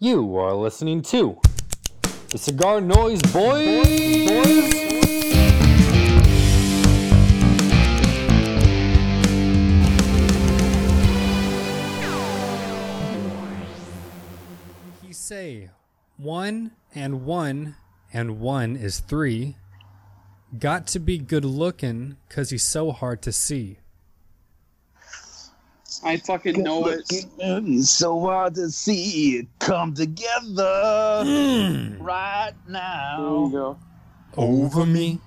You are listening to the Cigar Noise Boys. He say one and one and one is three. Got to be good looking because he's so hard to see. I fucking know it. It's so hard to see it come together right now. There you now. go. Over me.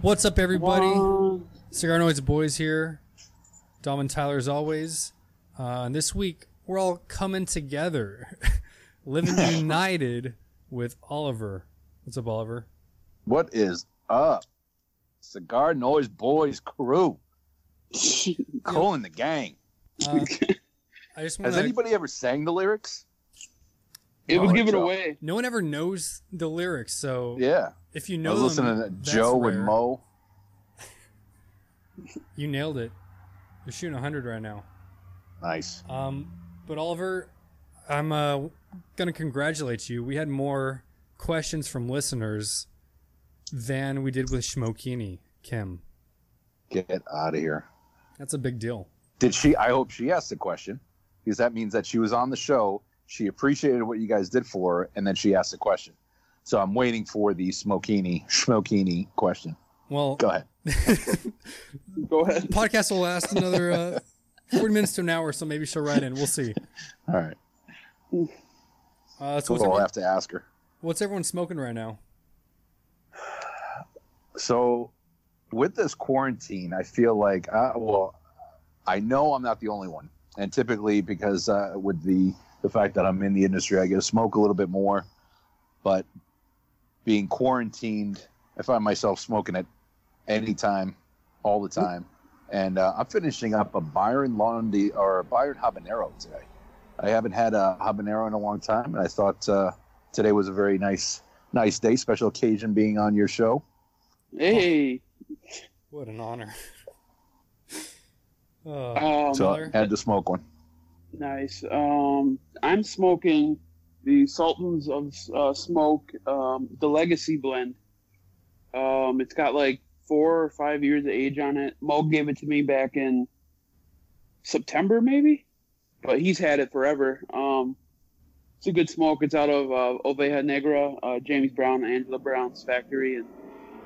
What's up, everybody? One. Cigar Noise Boys here. Dom and Tyler, as always. Uh, and this week, we're all coming together, living united with Oliver. What's up, Oliver? What is up? Cigar Noise Boys crew. Calling the gang. Uh, I just want Has anybody ever sang the lyrics? It would give it away. No one ever knows the lyrics, so Yeah. if you know, I know was them, listening to that's Joe rare. and Mo. You nailed it. You're shooting 100 right now. Nice. Um, but Oliver, I'm uh, gonna congratulate you. We had more questions from listeners than we did with Schmokini Kim. Get out of here. That's a big deal. Did she? I hope she asked the question because that means that she was on the show. She appreciated what you guys did for her, and then she asked the question. So I'm waiting for the Smokini, Schmokini question. Well, Go ahead. Go ahead. podcast will last another uh, 40 minutes to an hour, so maybe she'll write in. We'll see. All right. Uh, so So what's I'll everyone, have to ask her. what's everyone smoking right now? So, with this quarantine, I feel like, uh, well, I know I'm not the only one, and typically because uh, with the the fact that I'm in the industry, I get to smoke a little bit more. But being quarantined, I find myself smoking it anytime, all the time, and uh, I'm finishing up a Byron Londi or a Byron Habanero today. I haven't had a habanero in a long time, and I thought uh, today was a very nice, nice day. Special occasion being on your show. Hey. What an honor. Uh, Um, So I had to smoke one. nice. Um, I'm smoking the Sultans of uh, Smoke, um, the Legacy blend. Um, it's got like four or five years of age on it. Mo gave it to me back in September, maybe, but he's had it forever. Um, it's a good smoke. It's out of uh, Oveja Negra, uh, James Brown, Angela Brown's factory in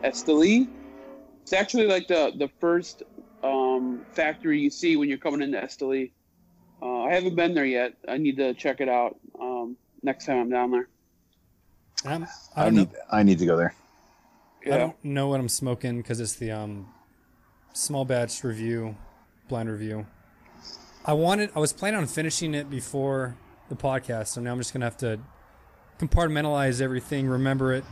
Esteli. It's actually like the the first um, factory you see when you're coming into Esteli. Uh, I haven't been there yet. I need to check it out um, next time I'm down there. I'm, I I, need know. I need to go there. I don't know what I'm smoking because it's the um, small batch review, blind review. I wanted, I was planning on finishing it before the podcast, so now I'm just gonna have to compartmentalize everything, remember it,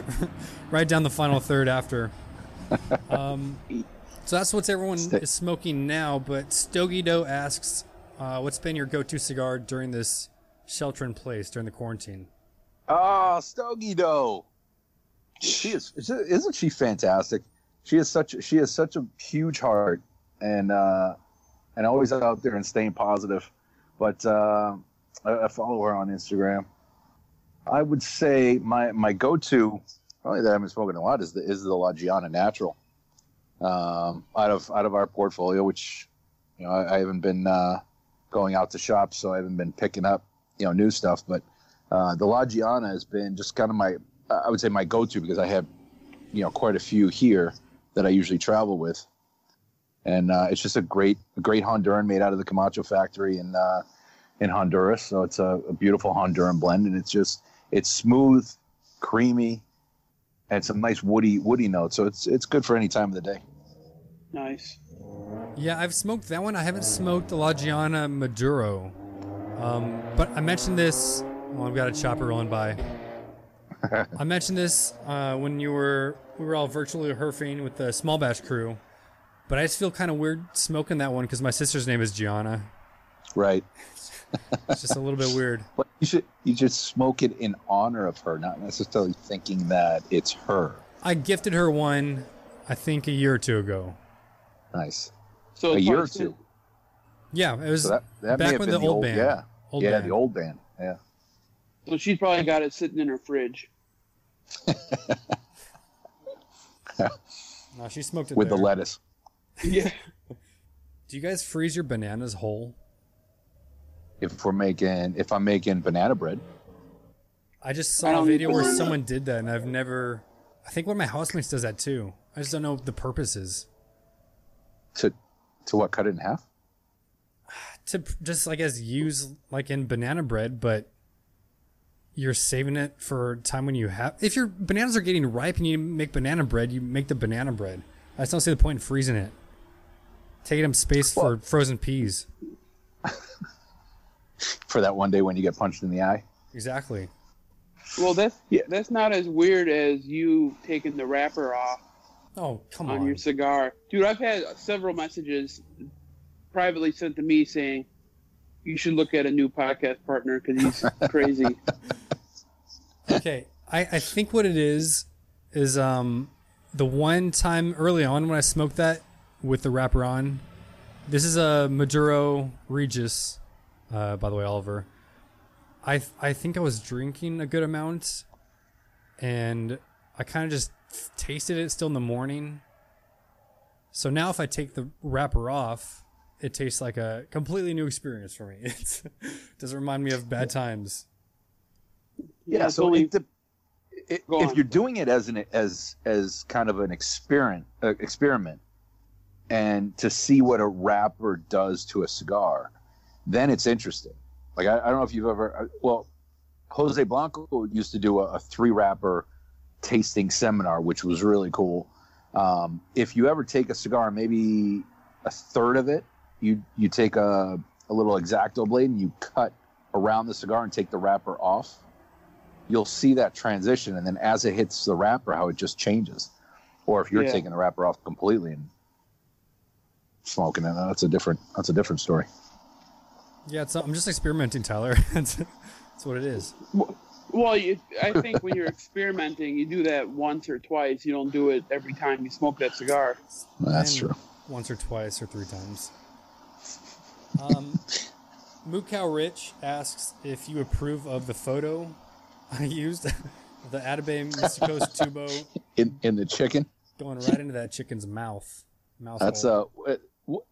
write down the final third after. Um, so that's what everyone is smoking now. But Stogie Doe asks, uh, "What's been your go-to cigar during this shelter in place during the quarantine?" Oh, Stogie Doe. She is isn't she fantastic? She is such she has such a huge heart and uh and always out there and staying positive. But uh I, I follow her on Instagram. I would say my my go to probably that I haven't spoken a lot is the is the La Gianna Natural. Um out of out of our portfolio, which you know, I, I haven't been uh going out to shops, so I haven't been picking up, you know, new stuff, but uh, the La Gianna has been just kind of my, I would say my go-to because I have, you know, quite a few here that I usually travel with, and uh, it's just a great, great Honduran made out of the Camacho factory in uh, in Honduras. So it's a, a beautiful Honduran blend, and it's just it's smooth, creamy, and some nice woody woody notes. So it's it's good for any time of the day. Nice. Yeah, I've smoked that one. I haven't smoked the La Gianna Maduro. Um, but I mentioned this. Well, I've got a chopper rolling by. I mentioned this uh, when you were we were all virtually herfing with the small batch crew, but I just feel kind of weird smoking that one because my sister's name is Gianna. Right. It's just a little bit weird. But you should you should smoke it in honor of her, not necessarily thinking that it's her. I gifted her one, I think a year or two ago. Nice. So a year or two. Yeah, it was So that, that back may when been the old band. Yeah, Old yeah, band. the old band. Yeah. So she's probably got it sitting in her fridge. No, she smoked it with the lettuce. Yeah. Do you guys freeze your bananas whole? If we're making, if I'm making banana bread, I just saw a video where someone did that, and I've never. I think one of my housemates does that too. I just don't know what the purpose is. to to what? Cut it in half. To just, I guess, use like in banana bread, but you're saving it for time when you have. If your bananas are getting ripe and you make banana bread, you make the banana bread. I just don't see the point in freezing it. Taking up space for frozen peas. for that one day when you get punched in the eye. Exactly. Well, that's Yeah. that's not as weird as you taking the wrapper off Oh, come on on. your cigar, dude. I've had several messages privately sent to me saying you should look at a new podcast partner because he's crazy. okay I, I think what it is is um the one time early on when i smoked that with the wrapper on this is a maduro regis uh, by the way oliver i i think i was drinking a good amount and i kind of just tasted it still in the morning. So now if i take the wrapper off it tastes like a completely new experience for me. It doesn't remind me of bad times. Yeah, it's so only- it, it, if on. you're doing it as an as as kind of an experiment uh, experiment, and to see what a wrapper does to a cigar, then it's interesting. Like I, I don't know if you've ever uh, well, Jose Blanco used to do a, a three wrapper tasting seminar, which was really cool. Um, if you ever take a cigar, maybe a third of it, you you take a a little exacto blade and you cut around the cigar and take the wrapper off you'll see that transition and then as it hits the wrapper how it just changes or if you're Yeah. taking the wrapper off completely and smoking it that's a different that's a different story Yeah, it's, I'm just experimenting, Tyler. that's, that's what it is. Well, you, I think when you're experimenting, you do that once or twice. You don't do it every time you smoke that cigar. that's And true Once or twice or three times. Um, Moo Cow Rich asks if you approve of the photo I used, of the Atabey Mysticos tubo in in the chicken going right into that chicken's mouth. mouth that's hole. uh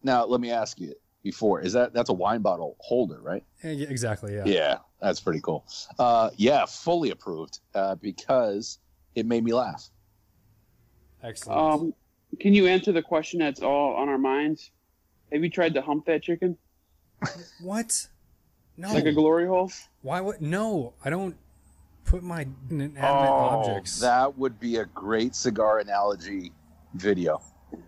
now let me ask you before is that that's a wine bottle holder right Yeah, yeah, exactly. Yeah. yeah that's pretty cool uh yeah fully approved uh because it made me laugh Excellent. Um, can you answer the question that's all on our minds? Have you tried to hump that chicken what? No. like a glory hole? Why would no? I don't put my inanimate Oh, objects. That would be a great cigar analogy video.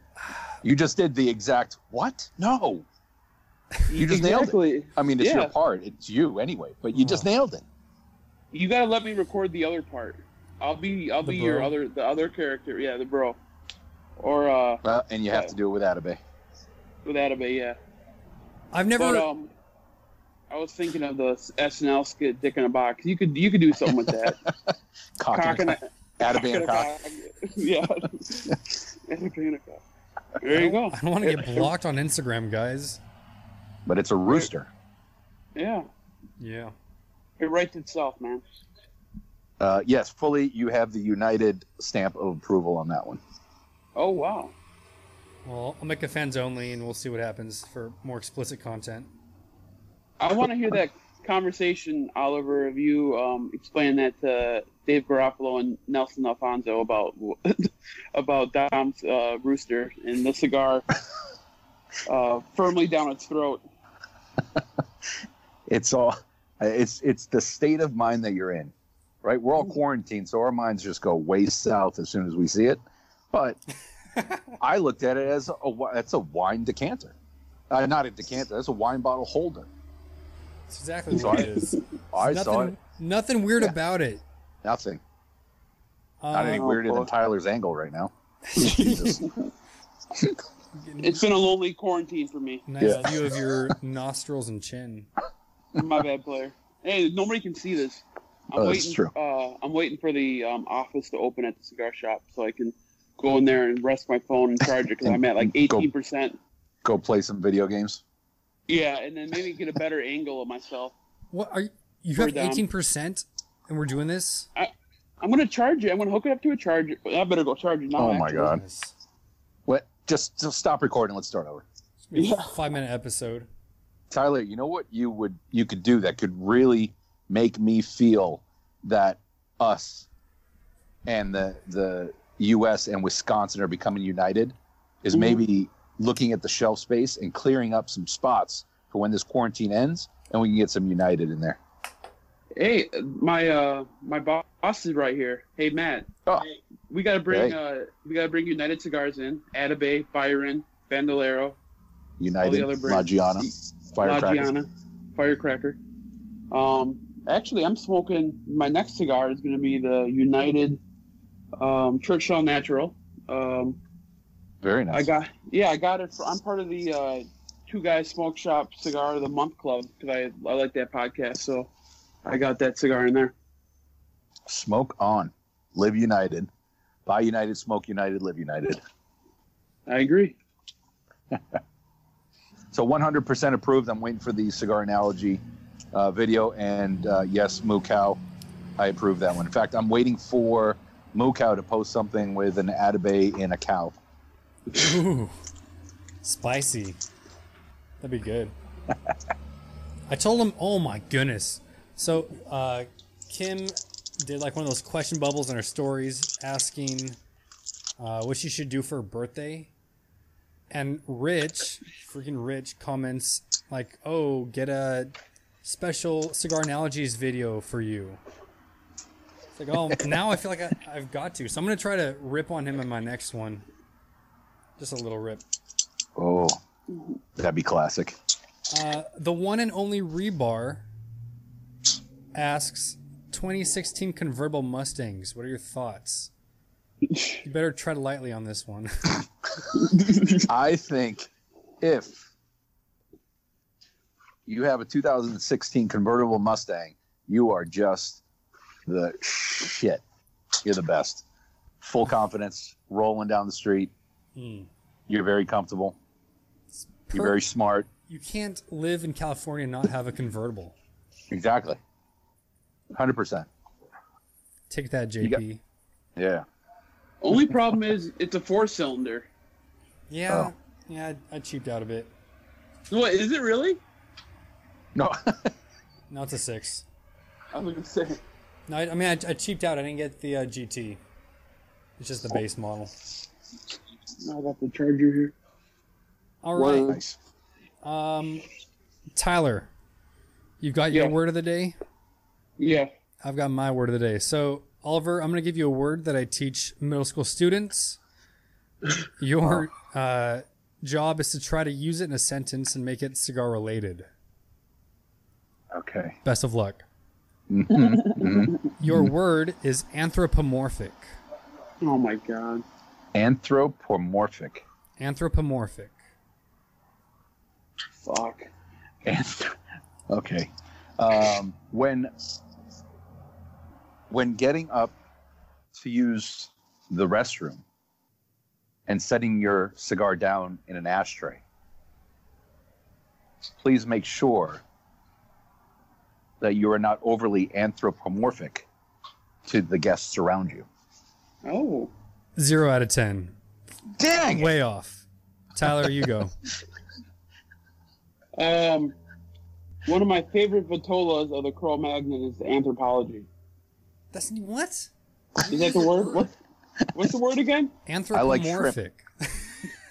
You just did the exact what? No. You just nailed it. I mean, it's Yeah. your part. It's you anyway, but you just Oh. nailed it. You gotta let me record the other part. I'll be I'll The be your other the other character. Yeah, the bro. Or uh Uh, and you have to do it with Atabey. with Atabey, yeah. I've never. But um, I was thinking of the SNL skit "Dick in a Box." You could you could do something with that. Cock, Cock and and a, a, and a cock. yeah. Atabey and a cock. There you go. I don't want to get blocked on Instagram, guys. But it's a rooster. Yeah, Yeah. it writes itself, man. Uh, yes, fully. You have the United stamp of approval on that one. Oh wow. Well, I'll make a fans only, and we'll see what happens for more explicit content. I want to hear that conversation, Oliver, of you um, explaining that to Dave Garofalo and Nelson Alfonso about about Dom's uh, rooster and the cigar uh, firmly down its throat. It's all. It's it's the state of mind that you're in, right? We're all quarantined, so our minds just go way south as soon as we see it. But I looked at it as a that's a wine decanter, uh, not a decanter. That's a wine bottle holder. That's exactly So what I- it is. I nothing, saw it. Nothing weird Yeah. about it. Nothing. Not any Um, weirder than. Tyler's angle right now. Jesus. It's been a lonely quarantine for me. nice Yeah. view of your nostrils and chin. My bad, player. Hey, nobody can see this. I'm Oh, that's waiting. true. Uh, I'm waiting for the um, office to open at the cigar shop so I can go in there and rest my phone and charge it because I'm at like 18 percent. Go play some video games. Yeah, and then maybe get a better angle of myself. What are you? You have eighteen percent, and we're doing this. I'm gonna charge it. I'm gonna hook it up to a charger. I better go charge it now. Oh my actually. God. Goodness. What? Just, just stop recording. Let's start over. It's gonna be a Yeah. Five minute episode. Tyler, you know what you would you could do that could really make me feel that us and the the U.S. and Wisconsin are becoming united is Mhm. maybe looking at the shelf space and clearing up some spots for when this quarantine ends, and we can get some united in there. Hey, my uh, my boss is right here. Hey, Matt. Oh. Hey, we gotta bring Hey. uh, we gotta bring United Cigars in. Atabey, Byron, Bandolero, United. Magiana, Firecracker. La Gianna, Firecracker. Um, actually, I'm smoking. My next cigar is gonna be the United um, Churchill Natural. Um, Very nice. I got yeah, I got it. For, I'm part of the uh, Two Guys Smoke Shop Cigar of the Month Club because I I like that podcast. So I got that cigar in there. Smoke on, live united, buy united, smoke united, live united. I agree. So 100% approved. I'm waiting for the cigar analogy uh, video, and uh, yes, Moo Cow, I approve that one. In fact, I'm waiting for Moo Cow to post something with an Atabey and a cow. Ooh, spicy. That'd be good. I told him, oh my goodness. So, uh, Kim did like one of those question bubbles in her stories asking uh, what she should do for her birthday. And Rich, freaking Rich, comments like, oh, get a special cigar analogies video for you. It's like, oh, now I feel like I, I've got to. So I'm going to try to rip on him in my next one. Just a little rip. Oh, that'd be classic. Uh, the one and only Rebar asks 2016 convertible Mustangs. What are your thoughts? You better tread lightly on this one. I think if you have a 2016 convertible Mustang, you are just the shit. You're the best. Full confidence, rolling down the street. Hmm. You're very comfortable. You're very smart. you can't live in California and not have a convertible. Exactly. 100%. Take that, You got- JP. Yeah. Only problem is it's a four cylinder. Yeah, Oh. yeah, I, I cheaped out a bit. What is it really? No. Now it's a six. I was gonna say. No, I, I mean I, I cheaped out. I didn't get the uh, GT. It's just the base model. I got the charger here. All right, nice. um, Tyler, you got your Yeah. word of the day. Yeah. I've got my word of the day. So, Oliver, I'm going to give you a word that I teach middle school students. Your uh, job is to try to use it in a sentence and make it cigar related. Okay. Best of luck. Mhm. Your word is anthropomorphic. Oh my god. Anthropomorphic. Anthropomorphic. Fuck. Anth- okay. Um, when when getting up to use the restroom and setting your cigar down in an ashtray, please make sure that you are not overly anthropomorphic to the guests around you. Oh. Zero out of ten. Dang! it! Way off. Tyler, you go. Um, one of my favorite vitolas of the Cro Magnon is anthropology. That's what? Is that the word? What? What's the word again? like shrimp. Anthropomorphic.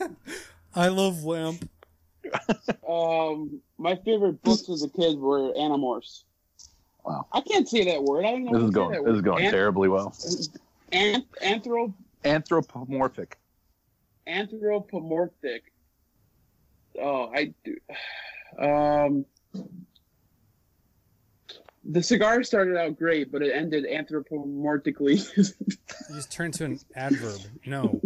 I love lamp. Um, my favorite books as a kid were Animorphs. Wow. I can't say that word. I don't know. This is going. This is going An- terribly well. an- anthrop Anthropomorphic. anthropomorphic. Oh, I do. Um, the cigar started out great, but it ended anthropomorphically. You just turn to an adverb. No.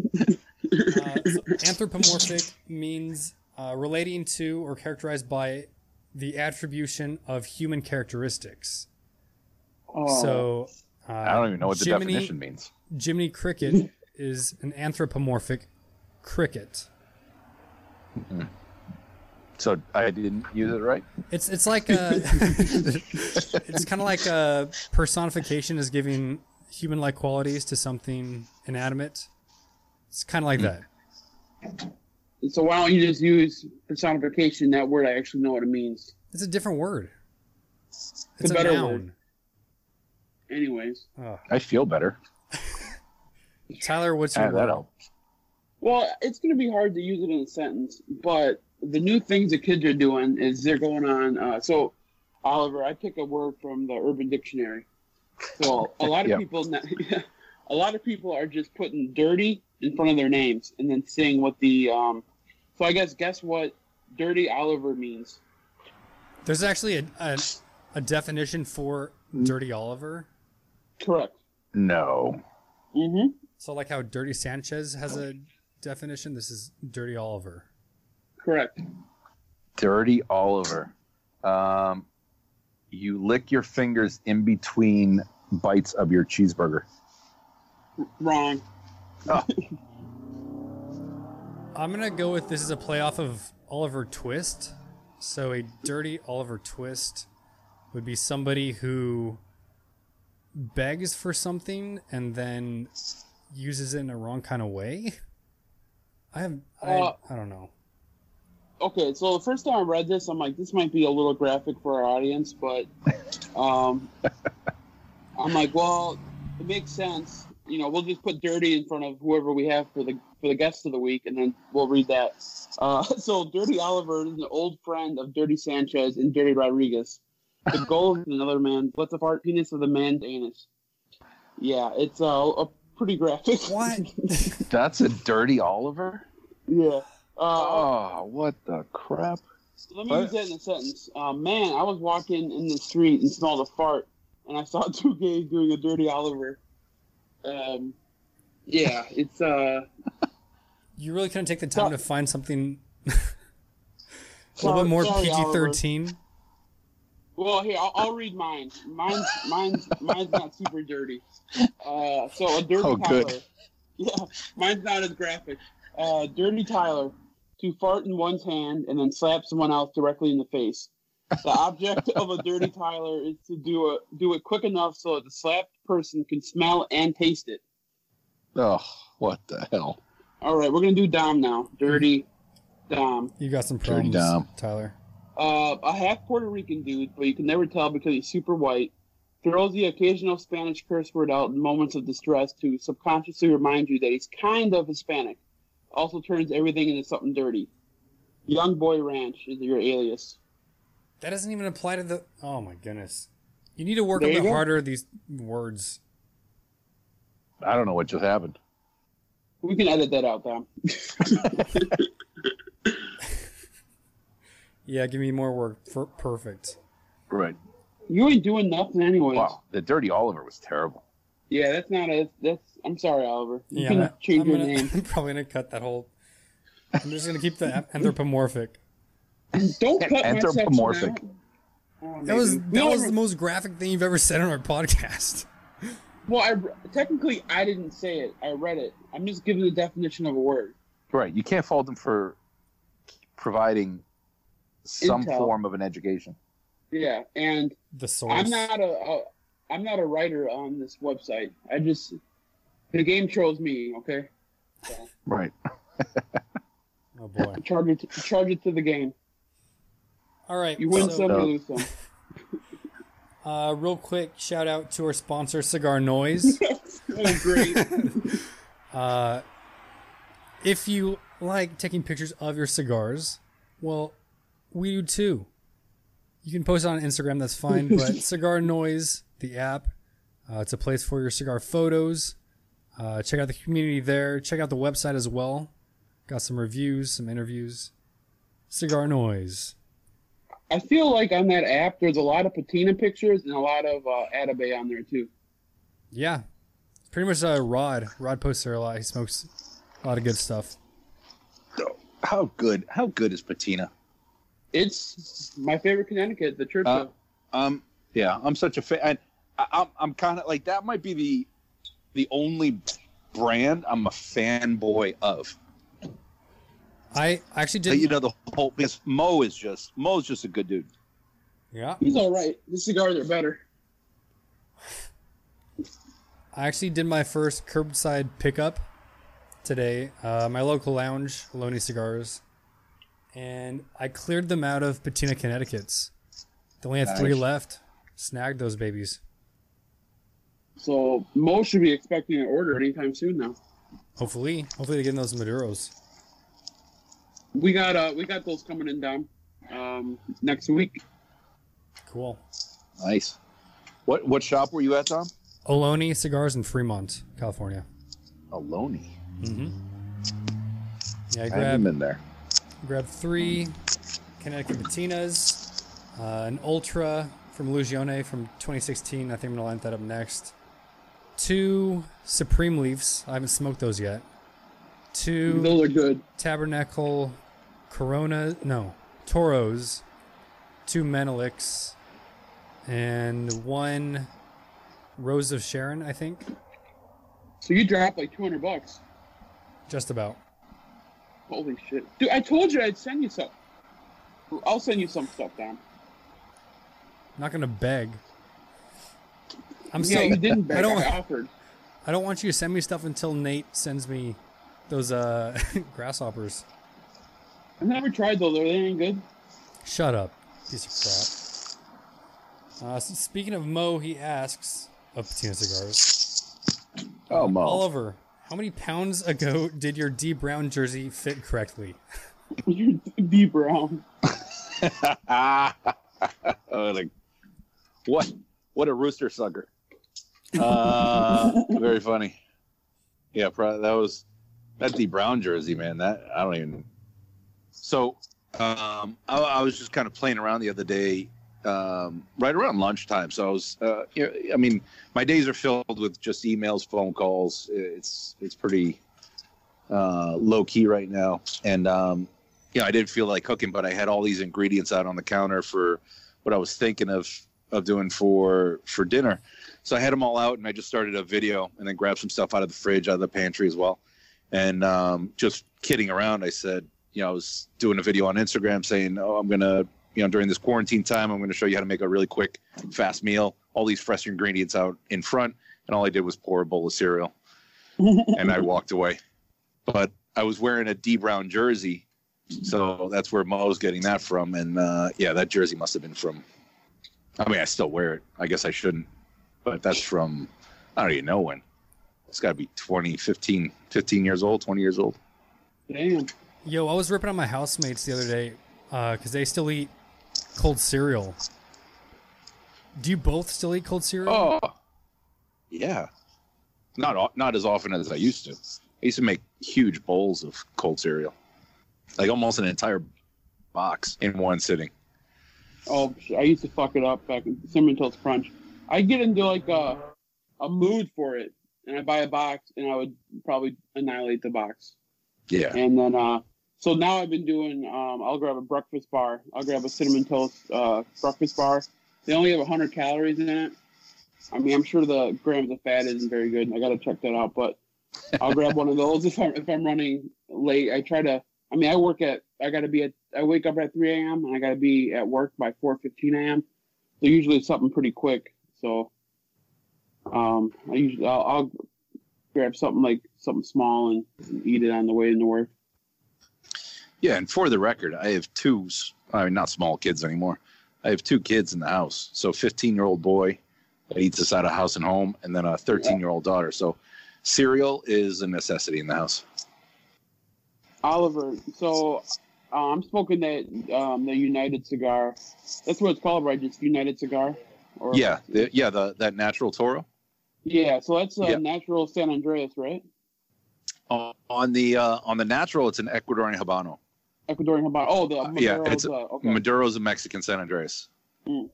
Uh, so anthropomorphic means uh, relating to or characterized by the attribution of human characteristics. oh, So, uh, I don't even know what the Jiminy, definition means. Jiminy Cricket is an anthropomorphic cricket. So I didn't use it right. It's it's like a, it's kind of like a personification is giving human-like qualities to something inanimate. It's kind of like that. So why don't you just use personification? That word I actually know what it means. It's a different word. It's a better noun. word. Anyways, Oh. I feel better. Tyler, what's your Ah, that word? helps. well, it's gonna be hard to use it in a sentence, but the new things the kids are doing is they're going on. Uh, so, Oliver, I pick a word from the Urban Dictionary. So a lot of Yep. people, now- a lot of people are just putting "dirty" in front of their names and then saying what the. Um, so I guess guess what "dirty Oliver" means. There's actually a, a a definition for dirty Oliver. Correct. No. Mm-hmm. So like how Dirty Sanchez has a definition, this is Dirty Oliver. Correct. Dirty Oliver. Um, you lick your fingers in between bites of your cheeseburger. Wrong. I'm gonna go with this is a playoff of Oliver Twist. So a dirty Oliver Twist would be somebody who begs for something and then uses it in a wrong kind of way. I have I, Uh, I don't know. Okay, so the first time I read this, I'm like, this might be a little graphic for our audience, but um, I'm like, well, it makes sense. You know, we'll just put "dirty" in front of whoever we have for the for the guest of the week, and then we'll read that. Uh, so, Dirty Oliver is an old friend of Dirty Sanchez and Dirty Rodriguez. The goal of another man, but the part penis of the man's anus. Yeah, it's uh, a pretty graphic. What? That's a dirty Oliver? yeah. Uh, Oh, what the crap? Let me What? use that in a sentence. Uh, man, I was walking in the street and smelled a fart, and I saw two gays doing a dirty Oliver. Um, yeah, it's uh, You really couldn't take the time to find something a little bit more PG thirteen. Well, here I'll, I'll read mine. Mine's mine's mine's not super dirty. Uh, so a dirty Oh, Tyler. good. Yeah, mine's not as graphic. Uh, dirty Tyler to fart in one's hand and then slap someone else directly in the face. The object of a dirty Tyler is to do a do it quick enough so that the slapped person can smell and taste it. Oh, what the hell? All right, we're gonna do Dom now. Dirty Dom. You got some Dirty problems, Dom. Tyler. Uh, a half Puerto Rican dude, but you can never tell because he's super white. Throws the occasional Spanish curse word out in moments of distress to subconsciously remind you that he's kind of Hispanic. Also turns everything into something dirty. Young Boy Ranch is your alias. That doesn't even apply to the. Oh my goodness! You need to work There a you bit harder these words. I don't know what just happened. We can edit that out, Dom. Yeah, give me more work. For, perfect. Right. You ain't doing nothing anyway. Wow. The dirty Oliver was terrible. Yeah, that's not a. That's. I'm sorry, Oliver. You Yeah, can I'm, change I'm your gonna, name. I'm probably gonna cut that whole. I'm just gonna keep the anthropomorphic. Don't cut Anthropomorphic. Oh, That was that No, was the most graphic thing you've ever said on our podcast. Well, I, technically, I didn't say it. I read it. I'm just giving the definition of a word. Right. You can't fault them for providing some Intel. form of an education. Yeah, and The source. I'm not a, a I'm not a writer on this website. I just the game chose me. Okay, Right. Oh boy. charge it charge it to the game. All right. You win so, some, you Uh, lose some. uh, real quick, shout out to our sponsor, Cigar Noise. oh, great. Uh, if you like taking pictures of your cigars, well, we do too. You can post it on Instagram, that's fine. But Cigar Noise, the app, uh, it's a place for your cigar photos. Uh, check out the community there. Check out the website as well. Got some reviews, some interviews. Cigar Noise. I feel like on that app, there's a lot of patina pictures and a lot of uh, Atabey on there too. Yeah, pretty much uh, Rod. Rod posts there a lot. He smokes a lot of good stuff. How good? How good is patina? It's my favorite Connecticut, the Churchill. Uh, Um. Yeah, I'm such a fan. I, I'm. I'm kind of like that. Might be the the only brand I'm a fanboy of. I actually did. you know the whole because Mo is just Mo's just a good dude. yeah, He's all right. The cigars are better. I actually did my first curbside pickup today. Uh, my local lounge, Loney Cigars, and I cleared them out of Patina, Connecticut's. They only had three left. Snagged those babies. So Mo should be expecting an order anytime soon now. Hopefully, hopefully they're getting those Maduros. We got uh we got those coming in down um next week. Cool. Nice. What what shop were you at, Tom? Oloni Cigars in Fremont, California. Aloni. Mm-hmm. Yeah, I I haven't been there. grabbed three Connecticut Patinas, uh, an Ultra from Lugione from 2016. I think I'm gonna line that up next. Two Supreme Leafs. I haven't smoked those yet. Two Those are good. Tabernacle Corona, no, Toros, two Meneliks, and one Rose of Sharon, I think. So you dropped like two hundred bucks. Just about. Holy shit, dude! I told you I'd send you some. I'll send you some stuff down. not gonna beg. I'm yeah, still. you didn't. Beg. I I, don't. offered. I don't want you to send me stuff until Nate sends me those uh grasshoppers. I've never tried those. Are they any good? Shut up, piece of crap. Uh, so speaking of Mo, he asks of Patina Cigars. Oh, Mo. Oliver, how many pounds ago did your D Brown jersey fit correctly? You're D Brown. Oh, like, what what a rooster sucker. Uh, very funny. Yeah, that was that D Brown jersey, man. That I don't even. So, um, I, I was just kind of playing around the other day, um, right around lunchtime. So I was, uh, you know, I mean, my days are filled with just emails, phone calls. It's it's pretty uh, low key right now, and um, yeah, I didn't feel like cooking, but I had all these ingredients out on the counter for what I was thinking of of doing for for dinner. So I had them all out, and I just started a video, and then grabbed some stuff out of the fridge, out of the pantry as well, and um, just kidding around. I said, you know, I was doing a video on Instagram saying, oh, I'm gonna, you know, during this quarantine time, I'm gonna show you how to make a really quick, fast meal. All these fresh ingredients out in front, and all I did was pour a bowl of cereal, and I walked away. But I was wearing a D Brown jersey, so that's where Mo's getting that from. And uh, yeah, that jersey must have been from. I mean, I still wear it. I guess I shouldn't, but that's from. I don't even know when. It's got to be 20, 15, 15 years old, 20 years old. Damn. Yo, I was ripping on my housemates the other day uh, because they still eat cold cereal. Do you both still eat cold cereal? Oh, yeah. Not not as often as I used to. I used to make huge bowls of cold cereal, like almost an entire box in one sitting. Oh, I used to fuck it up back in Cinnamon Toast Crunch. I get into like a a mood for it, and I buy a box, and I would probably annihilate the box. Yeah. And then, uh, so now I've been doing. Um, I'll grab a breakfast bar. I'll grab a cinnamon toast uh, breakfast bar. They only have 100 calories in it. I mean, I'm sure the grams of fat isn't very good. I got to check that out, but I'll grab one of those if I'm if I'm running late. I try to. I mean, I work at. I got to be at. I wake up at 3 a.m. and I got to be at work by 4:15 a.m. So usually it's something pretty quick. So, um, I usually I'll, I'll grab something like something small and eat it on the way into work. Yeah, and for the record, I have two. I mean, not small kids anymore. I have two kids in the house. So, 15 year old boy that eats us out of house and home, and then a 13 year old daughter. So, cereal is a necessity in the house. Oliver, so uh, I'm smoking that um, the United cigar. That's what it's called, right? Just United cigar. Or, Yeah, the, yeah, the that natural Toro Yeah. So that's a Yeah. natural San Andrés, right? Uh, on the uh, on the natural. It's an Ecuadorian Habano. Ecuadorian Habano. Oh, the yeah, it's- uh, okay. Maduro's a Mexican San Andrés, Mm.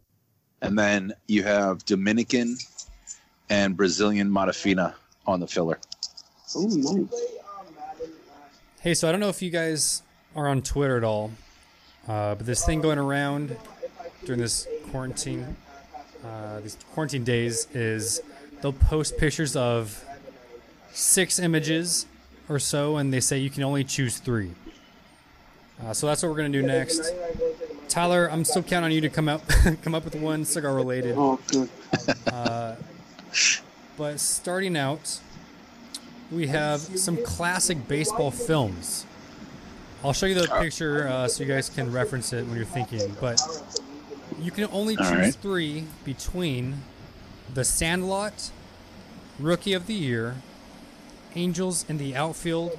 and then you have Dominican and Brazilian Matafina on the filler. Oh, nice. Hey, so I don't know if you guys are on Twitter at all, uh, but this thing going around during this quarantine, uh, these quarantine days, is they'll post pictures of six images or so, and they say you can only choose three. Uh, so that's what we're gonna do next. Tyler, I'm still counting on you to come out, come up with one cigar related. Oh, good. Uh, but starting out, we have some classic baseball films. I'll show you the picture uh, so you guys can reference it when you're thinking. But you can only All choose right. three between The Sandlot, Rookie of the Year, Angels in the Outfield,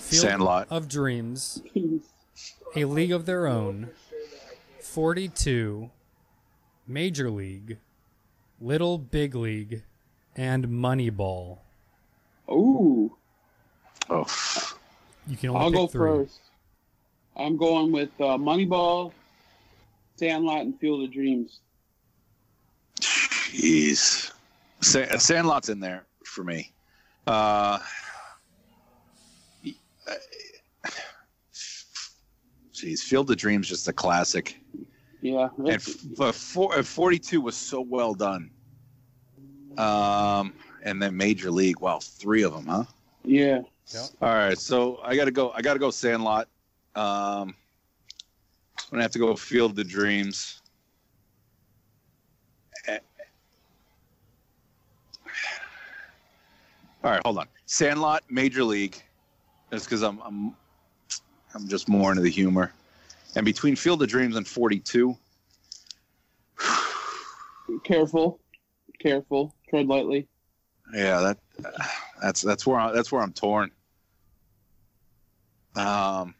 Field Sandlot. of Dreams, A League of Their Own, 42, Major League, Little Big League, and Moneyball. Ooh, Oh, You can only I'll pick go three. first. I'm going with uh, Moneyball, Sandlot, and Field of Dreams. jeez. Sa- Sandlot's in there for me. Uh, Jeez, Field of Dreams just a classic. Yeah, And f- but four, uh, 42 was so well done. Um, and then Major League, wow, three of them, huh? yeah. All right, so I gotta go. I gotta go Sandlot. Um, I'm gonna have to go Field the Dreams. All right, hold on. Sandlot, Major League. That's because I'm I'm I'm just more into the humor. And between Field of Dreams and 42, Careful, careful. Tread lightly. yeah, that that's that's where I, that's where I'm torn. Um,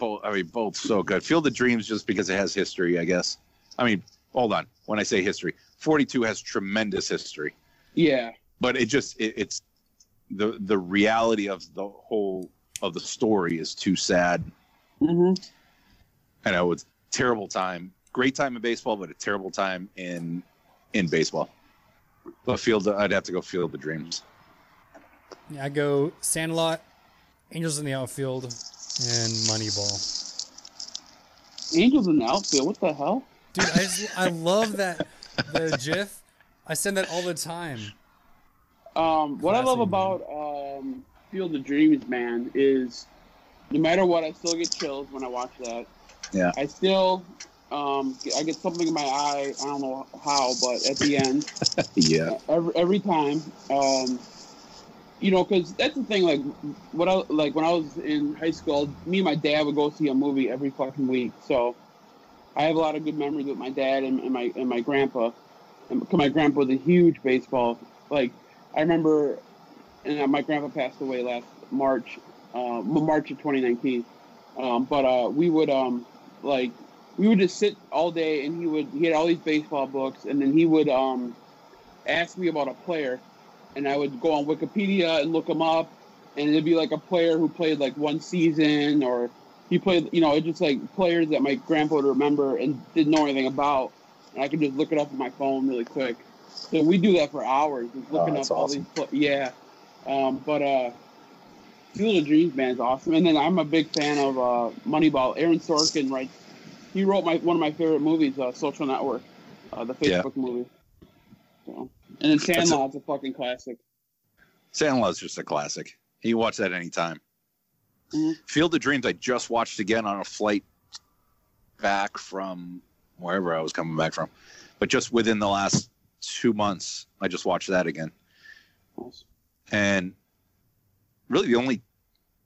both, I mean, both so good. Field of Dreams just because it has history, I guess. I mean, hold on. When I say history, 42 has tremendous history, Yeah, but it just it, it's the the reality of the whole of the story is too sad. Mm-hmm. I know it's terrible time, great time in baseball, but a terrible time in in baseball. But Field, I'd have to go Field the Dreams. Yeah, I go Sandlot, Angels in the Outfield, and Moneyball. Angels in the outfield. What the hell? Dude, I, just, I love that the GIF. I send that all the time. Um, what I love Classic, about um, Field of Dreams, man, is no matter what, I still get chills when I watch that. Yeah. I still, um, I get something in my eye. I don't know how, but at the end, Yeah. every every time, um, you know, because that's the thing. Like, what I like when I was in high school, me and my dad would go see a movie every fucking week. So, I have a lot of good memories with my dad and, and my and my grandpa. And my grandpa was a huge baseball. Like, I remember, and my grandpa passed away last March, uh, March of 2019. Um, but uh, we would um, like we would just sit all day, and he would he had all these baseball books, and then he would um, ask me about a player, and I would go on Wikipedia and look him up, and it'd be like a player who played like one season, or he played, you know, it's just like players that my grandpa would remember and didn't know anything about, and I could just look it up on my phone really quick. So we do that for hours, just looking Oh, up all these. Pl- yeah, um, but uh, Field of Dreams, man, is awesome. And then I'm a big fan of uh, Moneyball. Aaron Sorkin writes. He wrote my one of my favorite movies, uh, Social Network, uh, the Yeah. Facebook movie. So, and then That's a- Sandlot's a fucking classic. Sandlot's just a classic. You watch that anytime. Mhm. Field of Dreams, I just watched again on a flight back from wherever I was coming back from. But just within the last two months, I just watched that again. And really the only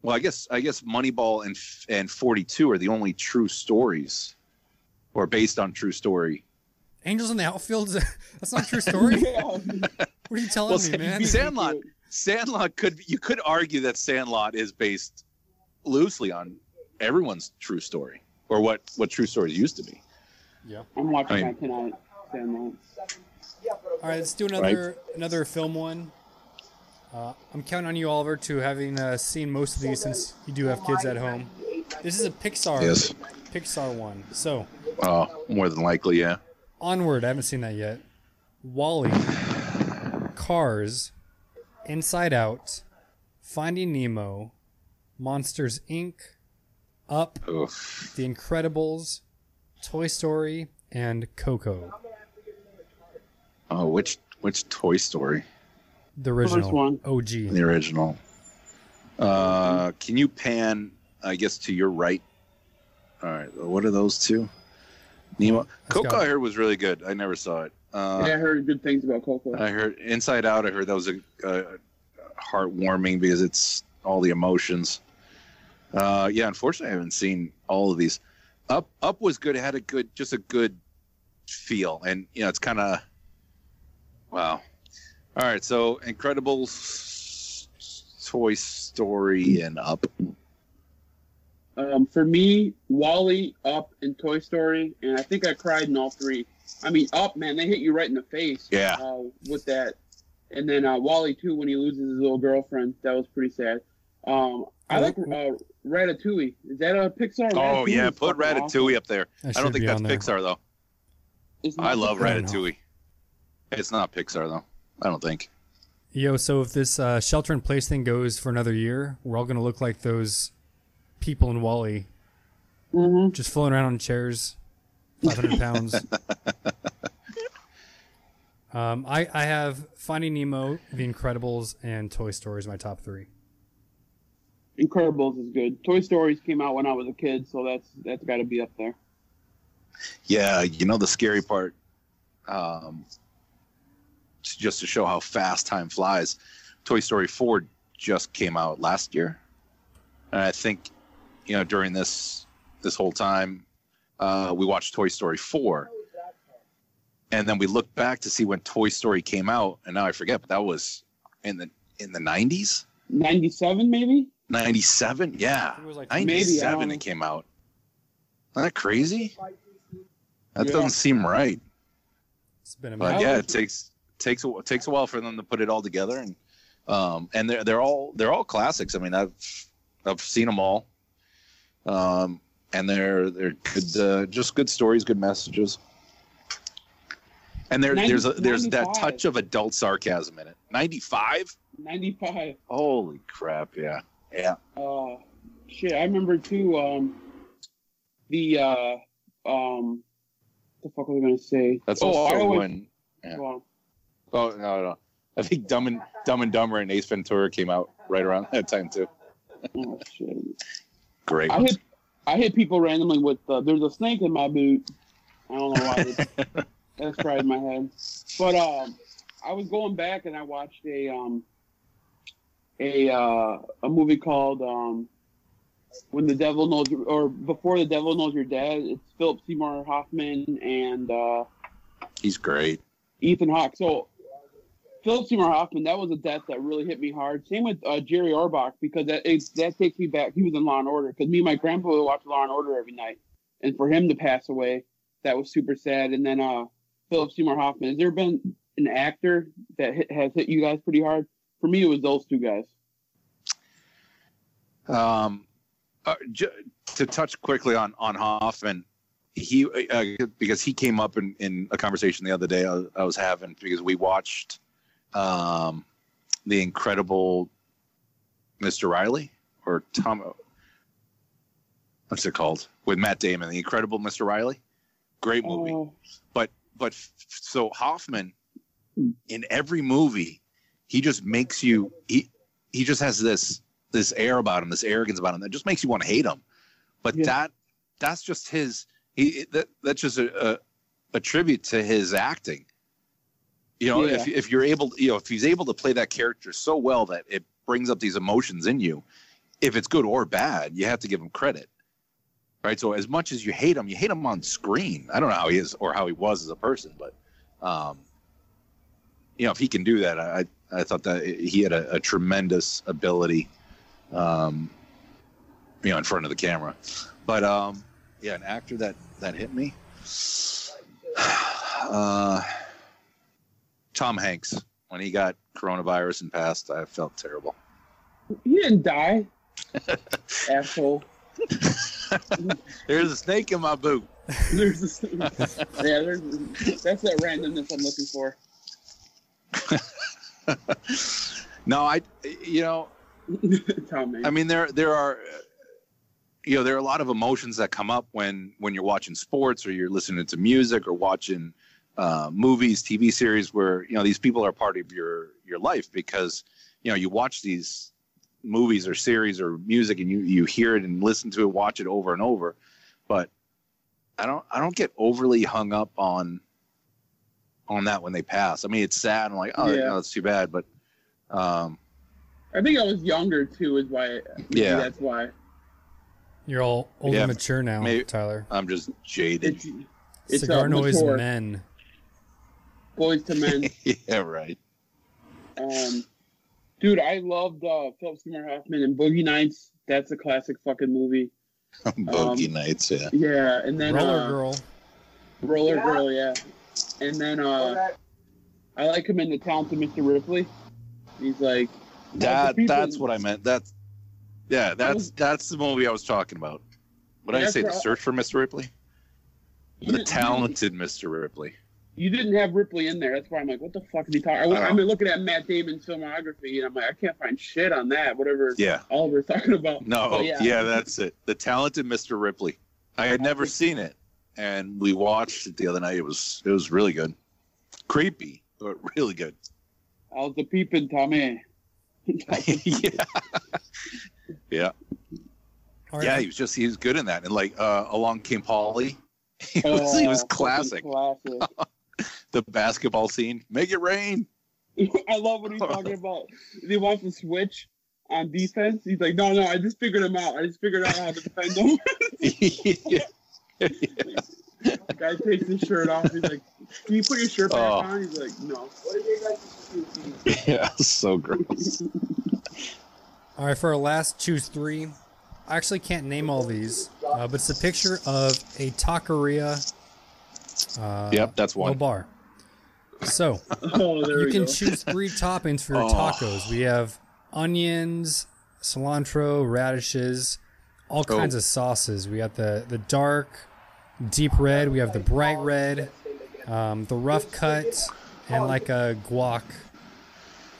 well, I guess I guess Moneyball and and 42 are the only true stories or based on true story. Angels in the Outfield? That's not a true story? Yeah. What are you telling Well, me, Sa- man? Sandlot Sandlot could you could argue that Sandlot is based loosely on everyone's true story or what what true stories used to be. Yeah. I'm watching I mean- that tonight. Sandlot. All right, let's do another another film one. Uh, I'm counting on you, Oliver, to having uh, seen most of these since you do have kids at home. This is a Pixar Yes. Pixar one. So Oh, more than likely, yeah. Onward, I haven't seen that yet. WALL-E, Cars, Inside Out, Finding Nemo, Monsters Inc., Up, Oof. The Incredibles, Toy Story, and Coco. Oh, which which Toy Story? The original one. OG. The original. Uh, can you pan, I guess, to your right All right. What are those two? Nemo. Let's Coco, go. I heard was really good. I never saw it. Uh, yeah, I heard good things about Coco. I heard Inside Out. I heard that was a, a heartwarming because it's all the emotions. Uh, yeah, unfortunately, I haven't seen all of these. Up, Up was good. It had a good, just a good feel, and you know, it's kind of wow. All right, so Incredibles, Toy Story, and Up. Um, for me, WALL-E, Up, and Toy Story, and I think I cried in all three. I mean, Up, man, they hit you right in the face. Yeah. Uh, with that, and then uh, WALL-E too when he loses his little girlfriend. That was pretty sad. Um, I like uh, Ratatouille. Is that a Pixar? Oh yeah, put Ratatouille awesome. up there. I don't think that's there. Pixar though. I love Pixar. I. Ratatouille. It's not Pixar though. I don't think. Yo, so if this uh, shelter in place thing goes for another year, we're all gonna look like those people in WALL-E, Mhm. just floating around on chairs, five hundred pounds. um, I I have Finding Nemo, The Incredibles, and Toy Story as my top three. Incredibles is good. Toy Stories came out when I was a kid, so that's that's got to be up there. Yeah, you know the scary part, um, just to show how fast time flies. Toy Story Four just came out last year, and I think, you know, during this this whole time, uh, we watched Toy Story Four, and then we looked back to see when Toy Story came out, and now I forget, but that was in the in the nineties, Ninety-seven, maybe. ninety seven, yeah, think it was like Maybe, ninety I seven. don't It came out. Isn't that crazy? That Yeah. doesn't seem right. It's been a But yeah, it takes takes a takes a while for them to put it all together, and um, and they're they're all they're all classics. I mean, I've I've seen them all, um, and they're they're good, uh, just good stories, good messages. And there Ninety- there's a, there's that touch of adult sarcasm in it. Ninety five. Ninety-five. Holy crap! Yeah, yeah. Uh, shit, I remember too. Um, the uh, um, the fuck was I gonna say? That's oh, also I always, when. yeah. well, Oh no no. I think Dumb and Dumb and Dumber and Ace Ventura came out right around that time too. oh shit. Great. I hit I hit people randomly with uh, there's a snake in my boot. I don't know why. That's, right in my head. But um, I was going back and I watched a um a uh, a movie called um when the devil knows or before the devil knows you're dead. It's Philip Seymour Hoffman and uh, He's great. Ethan Hawke. So Philip Seymour Hoffman, that was a death that really hit me hard. Same with uh, Jerry Orbach because that it, that takes me back. He was in Law and Order because me and my grandpa would watch Law and Order every night, and for him to pass away, that was super sad. And then uh, Philip Seymour Hoffman. Has there been an actor that hit, has hit you guys pretty hard? For me, it was those two guys. Um, uh, j- to touch quickly on on Hoffman, he uh, because he came up in, in a conversation the other day I, I was having because we watched um, the incredible Mr. Riley or Tom. What's it called with Matt Damon? The Incredible Mr. Riley, great movie. Oh, but but so Hoffman in every movie he just makes you he he just has this this air about him this arrogance about him that just makes you want to hate him but Yeah. that that's just his he that, that's just a, a a tribute to his acting you know if Yeah. if you're able you know if he's able to play that character so well that it brings up these emotions in you if it's good or bad you have to give him credit. Right? So as much as you hate him you hate him on screen. I don't know how he is or how he was as a person but um you know if he can do that i i thought that he had a, a tremendous ability um you know in front of the camera. But um yeah an actor that that hit me uh tom hanks when he got coronavirus and passed i felt terrible he didn't die, asshole. there's a snake in my boot There's this, yeah, there's, that's that randomness I'm looking for. no i you know Tom. I mean, there there are, you know, there are a lot of emotions that come up when when you're watching sports or you're listening to music or watching uh, movies, TV series, where you know these people are part of your your life because you know you watch these movies or series or music and you you hear it and listen to it, watch it over and over. but I don't I don't get overly hung up on on that when they pass. I mean, it's sad. I'm like, oh, Yeah. no, that's too bad. But um, I think I was younger too, is why. maybe Yeah. that's why. You're all old Yeah, and mature now, maybe- Tyler. I'm just jaded. It's it's Cigar noise mature. men. Boys to men. yeah, right. Um, dude, I loved uh, Philip Seymour Hoffman and Boogie Nights. That's a classic fucking movie. Bogey nights. Yeah. Yeah, and then Roller uh, girl. Roller Girl, yeah. And then uh, I like him in The Talented Mr. Ripley. He's like, That that's what I meant. That's yeah. That's was- that's the movie I was talking about. What did I say? The search for Mr. Ripley. The talented Mr. Ripley. You didn't have Ripley in there. That's why I'm like, what the fuck is he talking? I, went- Oh. I've been looking at Matt Damon's filmography, and I'm like, I can't find shit on that. Whatever Yeah. Oliver's talking about. No. But yeah. that's it. The talented Mr. Ripley. I had never seen it, and we watched it the other night. It was it was really good. Creepy, but really good. How's the peeping, Tommy? yeah. Yeah. All right. Yeah. He was just he was good in that, and like uh, along came Polly. He was, he was Oh, classic. Classic. The basketball scene. Make it rain. I love what he's talking about. He wants to switch on defense. He's like, no, no, I just figured him out. I just figured out how to defend him. the guy takes his shirt off. He's like, can you put your shirt back Oh. on? He's like, no. What did you guys do? Yeah, so gross. All right, for our last choose three, I actually can't name all these, uh, but it's a picture of a taqueria. Uh, Yep, that's one. bar. So Oh, you can go. choose three toppings for your Oh. tacos. We have onions, cilantro, radishes, all Oh. kinds of sauces. We got the the dark, deep red. We have the bright red, um, the rough cut, and like a guac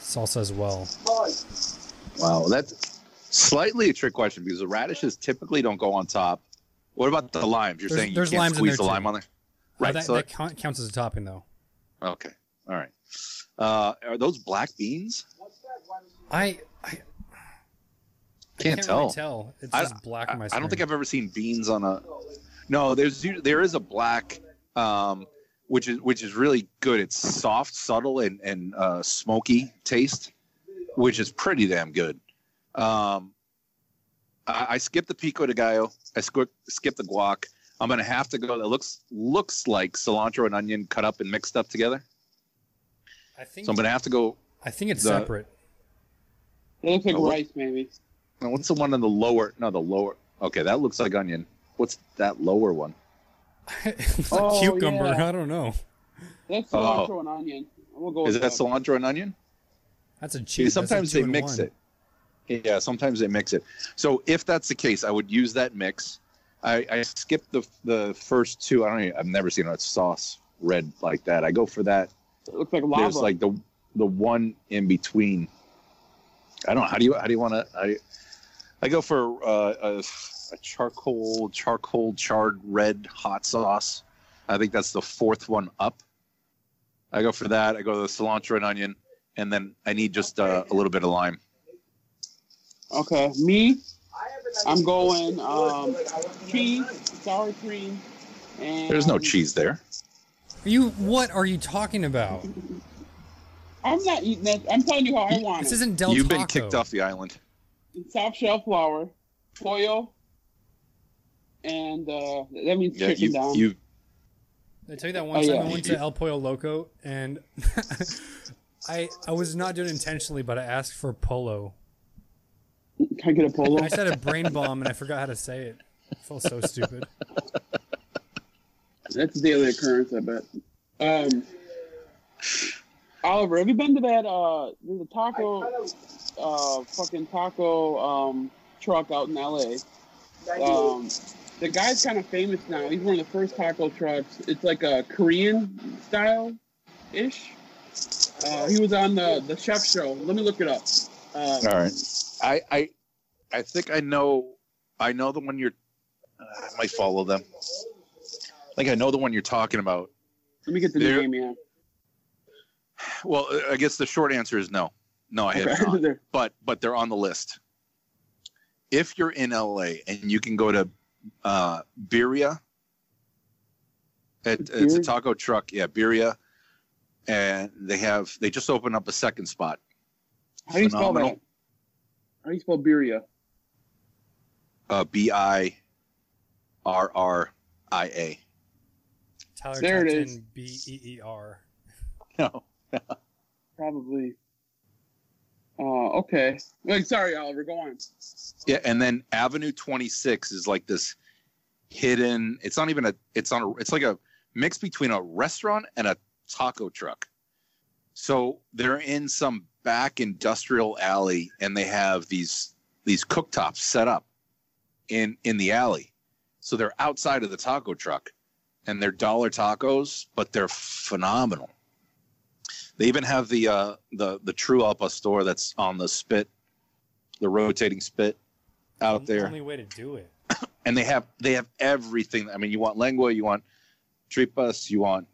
salsa as well. Wow, that's slightly a trick question because the radishes typically don't go on top. What about the limes? You're There's- saying you there's can't limes in squeeze the too. lime on there? Right. that, so that count- counts as a topping though. okay. All right. Uh, are those black beans? I I Can't, can't tell. really tell. It's I, just black I, on my I don't think I've ever seen beans on a. No, there's there is a black, um, which is which is really good. It's soft, subtle, and and uh, smoky taste, which is pretty damn good. Um, I, I skipped the pico de gallo. I skip skip the guac. I'm gonna have to go. That looks looks like cilantro and onion cut up and mixed up together. I think So I'm gonna have to go. I think it's the- separate. It looks like Oh, what- rice, maybe. now, What's the one in the lower? No, the lower. Okay, that looks like onion. What's that lower one? it's like Oh, cucumber. yeah. I don't know. That's Oh. cilantro and onion. We'll go Is with that cilantro and onion? That's a cheese. that's a sometimes they mix one. it. Yeah, sometimes they mix it. So if that's the case, I would use that mix. I, I skip the the first two. I don't. Even, I've never seen a sauce red like that. I go for that. It looks like lava. There's like the the one in between. I don't know. How do you how do you want to? I I go for uh, a, a charcoal charcoal charred red hot sauce. I think that's the fourth one up. I go for that. I go to the cilantro and onion, and then I need just uh, a little bit of lime. okay, me, I'm going um, cheese, sour cream, and There's no cheese there. Are you what are you talking about? I'm not eating that. I'm telling you how I want This it. isn't Del You've Taco. been kicked off the island. Soft shell flour, pollo, and uh, that means Yeah, chicken you, down. you I tell you that one Oh, time yeah. I went to El Pollo Loco and I I was not doing it intentionally, but I asked for polo. Can I get a polo? I said a brain bomb and I forgot how to say it. I felt so stupid. That's a daily occurrence, I bet. Um, Oliver, have you been to that? Uh, there's a taco, uh, fucking taco um, truck out in L.A. Um, the guy's kind of famous now. He's one of the first taco trucks. It's like a Korean style ish. Uh, he was on the the chef show. Let me look it up. Uh, all right? I I I think I know. I know the one you're. Uh, I might follow them. I think I know the one you're talking about. let me get the There- name. Yeah. Well, uh, I guess the short answer is no. No, I have not. But but they're on the list. If you're in LA and you can go to uh, Birria. It, it's a taco truck. Yeah, Birria. And they have they just opened up a second spot. How do you spell that? How do you spell birria? Uh, B I R R I A. Tyler There it typed is. in B E E R. No. Probably. Uh, okay. Wait, sorry, Oliver. Go on. Yeah, and then Avenue 26 is like this hidden. It's not even a. It's on a. It's like a mix between a restaurant and a taco truck. So they're in some back industrial alley, and they have these these cooktops set up in in the alley. So they're outside of the taco truck, and they're dollar tacos, but they're phenomenal. They even have the uh, the the True al pastor that's on the spit, the rotating spit out there The Only way to do it. and they have they have everything. I mean, you want lengua, you want tripas, you want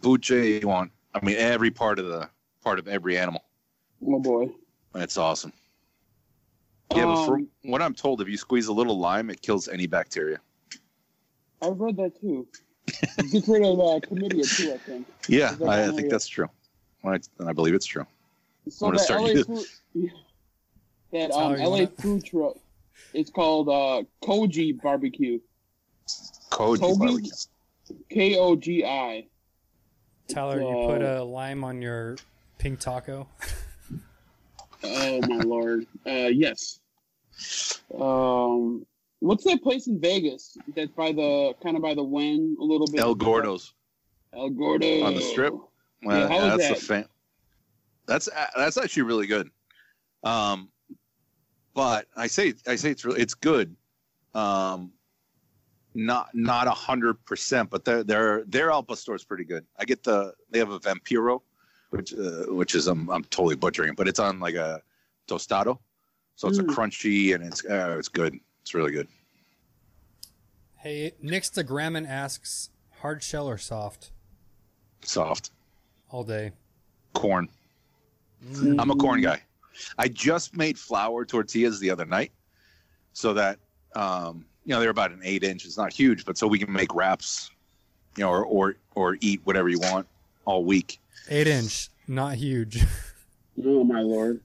buche, you want. I mean, every part of the part of every animal. Oh boy. It's awesome. Yeah, but for Um, what I'm told, if you squeeze a little lime, it kills any bacteria. I've read that too. It Gets rid of uh, chlamydia too, I think. Yeah, I, I think that's true. I, I believe it's true. So I'm gonna that start LA using- food, that um, LA wanna- food truck, it's called uh, Koji Barbecue. Koji Kogi? barbecue. K O G I. Tyler, you put Uh, a lime on your pink taco. Oh my lord. Uh, yes. Um, what's that place in Vegas that's by the kind of by the Wynn a little bit? El Gordo's. El Gordo On the strip? Well, Yeah, that's that? That's that's actually really good. Um, but I say I say it's really it's good. Um, not not a hundred percent, but their their their al pastor is pretty good. I get the they have a Vampiro, which uh, which is I'm I'm totally butchering it, but it's on like a tostado, so it's Mm. a crunchy and it's uh, it's good. It's really good. Hey, next to Grammon asks, hard shell or soft? Soft All day. corn. Mm. I'm a corn guy. I just made flour tortillas the other night, so that um, you know they're about an eight inch. It's not huge, but so we can make wraps, you know, or or or eat whatever you want all week. Eight inch, not huge. Oh my lord.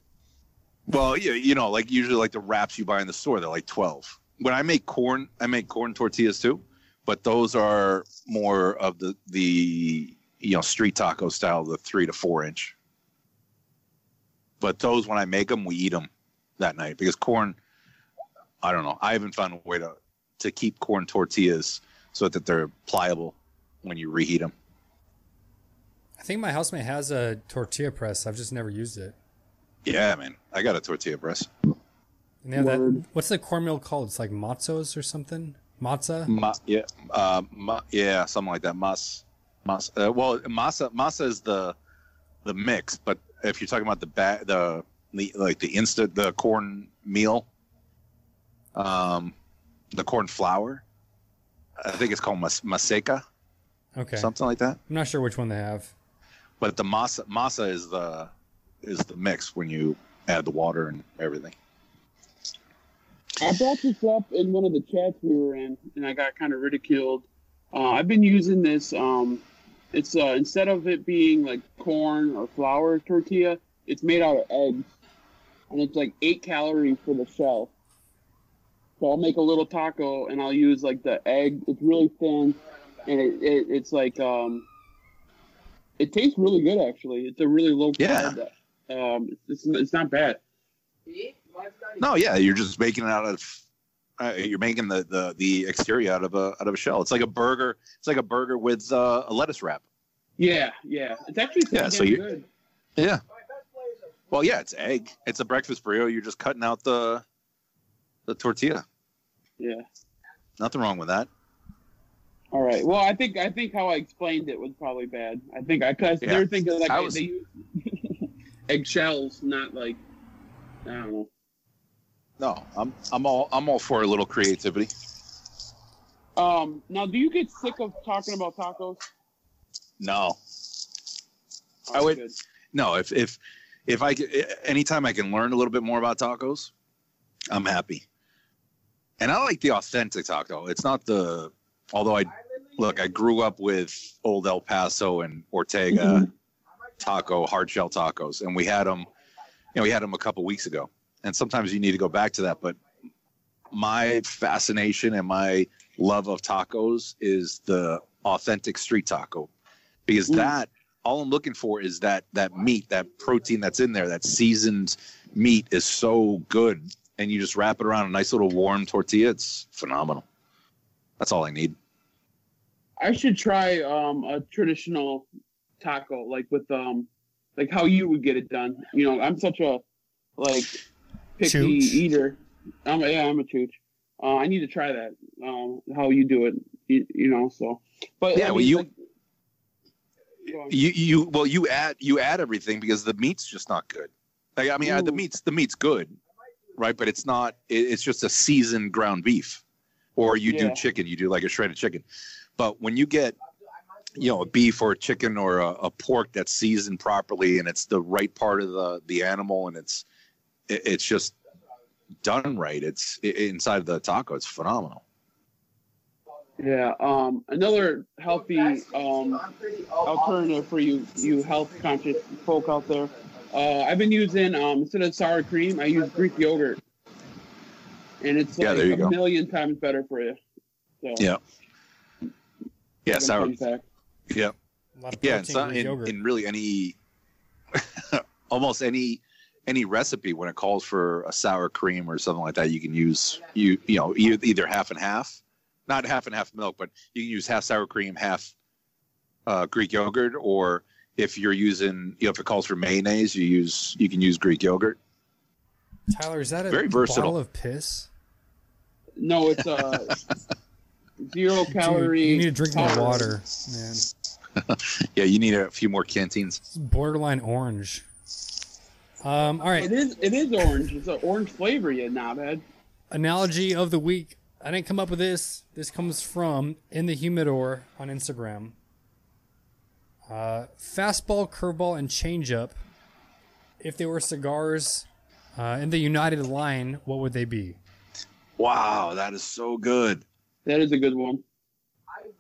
Well, yeah, you know, like usually like the wraps you buy in the store, they're like twelve. When I make corn, I make corn tortillas too, but those are more of the the you know street taco style, the three to four inch. But those, when I make them, we eat them that night because corn. I don't know. I haven't found a way to to keep corn tortillas so that they're pliable when you reheat them. I think my housemate has a tortilla press. I've just never used it. Yeah, man. I got a tortilla press. And they have that. What's the cornmeal called? It's like matzos or something. Matza. Ma, yeah, uh, ma, yeah, something like that. Mas, mas. Uh, well, masa, masa is the the mix, but if you're talking about the ba- the, the like the instant the corn meal, um, the corn flour, I think it's called mas, maseca, Okay. something like that. I'm not sure which one they have. But the masa masa is the is the mix when you add the water and everything. I brought this up in one of the chats we were in, and I got kind of ridiculed. Uh, I've been using this. Um, it's uh, instead of it being like corn or flour tortilla, it's made out of eggs, and it's like eight calories for the shell. So I'll make a little taco, and I'll use like the egg. It's really thin, and it, it it's like um, it tastes really good actually. It's a really low Yeah. carb. Um, it's it's not bad. No, yeah, you're just making it out of. Uh, you're making the, the the exterior out of a out of a shell. It's like a burger. It's like a burger with uh, a lettuce wrap. Yeah, yeah. It's actually Yeah, pretty so damn you- good. Yeah. Well, yeah, it's egg. It's a breakfast burrito. You're just cutting out the the tortilla. Yeah. Nothing wrong with that. All right. Well, I think I think how I explained it was probably bad. I think I cause Yeah. they're thinking like I was- they use eggshells, not like I don't know. No, I'm I'm all I'm all for a little creativity. Um, now, do you get sick of talking about tacos? No, Oh, I would- good. no. If if if I anytime I can learn a little bit more about tacos, I'm happy. and I like the authentic taco. It's not the although I look, I grew up with Old El Paso and Ortega Mhm. taco, hard shell tacos, and we had them. You know, we had them a couple weeks ago, and sometimes you need to go back to that. But my fascination and my love of tacos is the authentic street taco, because Mm. that all I'm looking for is that that meat, that protein that's in there, that seasoned meat is so good, and you just wrap it around a nice little warm tortilla. It's phenomenal. That's all I need. I should try um, a traditional taco, like with um, like how you would get it done. You know, I'm such a like picky Chooch. eater. I'm yeah, I'm a chooch. Uh, I need to try that. Um, how you do it, you, you know. So, but Yeah, I well, you- like- you you well you add you add everything because the meat's just not good like i mean uh, the meat's the meat's good right but it's not it, it's just a seasoned ground beef or you do chicken you do like a shredded chicken but when you get you know a beef or a chicken or a, a pork that's seasoned properly and it's the right part of the the animal and it's it, it's just done right it's i inside of the taco it's phenomenal Yeah. Um, another healthy um, alternative for you you health conscious folk out there. Uh, I've been using um, instead of sour cream, I use Greek yogurt, and it's Yeah, like there you a go. million times better for you. So, Yeah. yeah sour fun fact. yeah A lot of yeah protein it's not in in, really any almost any any recipe when it calls for a sour cream or something like that you can use you you know either half and half not half and half milk but you can use half sour cream half uh, greek yogurt or if you're using you know if it calls for mayonnaise you use you can use greek yogurt Tyler, is that a Very versatile. bottle of piss? No, it's a zero Dude, calorie. you need to drink more water, man. yeah you need a few more canteens It's borderline orange. Um, all It right, is. It is orange. It's an orange flavor, you knobhead. analogy of the week. I didn't come up with this. This comes from in the humidor on Instagram. Uh, fastball, curveball, and changeup. If they were cigars uh, in the United line, what would they be? wow that is so good That is a good one.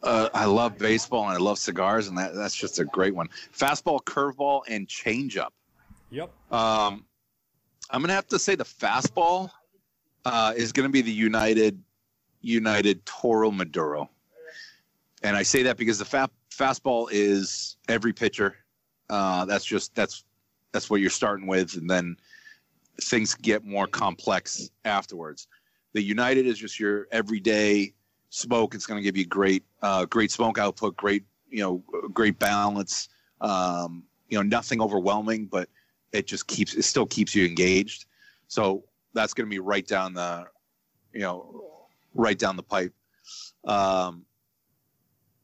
uh, I love baseball and I love cigars, and that, that's just a great one. Fastball, curveball, and changeup. Yep. Um, I'm gonna have to say the fastball uh, is gonna be the United United Toro Maduro, and I say that because the fa- fastball is every pitcher. Uh, that's just that's that's what you're starting with, and then things get more complex afterwards. The United is just your everyday smoke. It's going to give you great, uh, great smoke output, great, you know, great balance. Um, you know, nothing overwhelming, but it just keeps it still keeps you engaged. So that's going to be right down the, you know, right down the pipe. Um,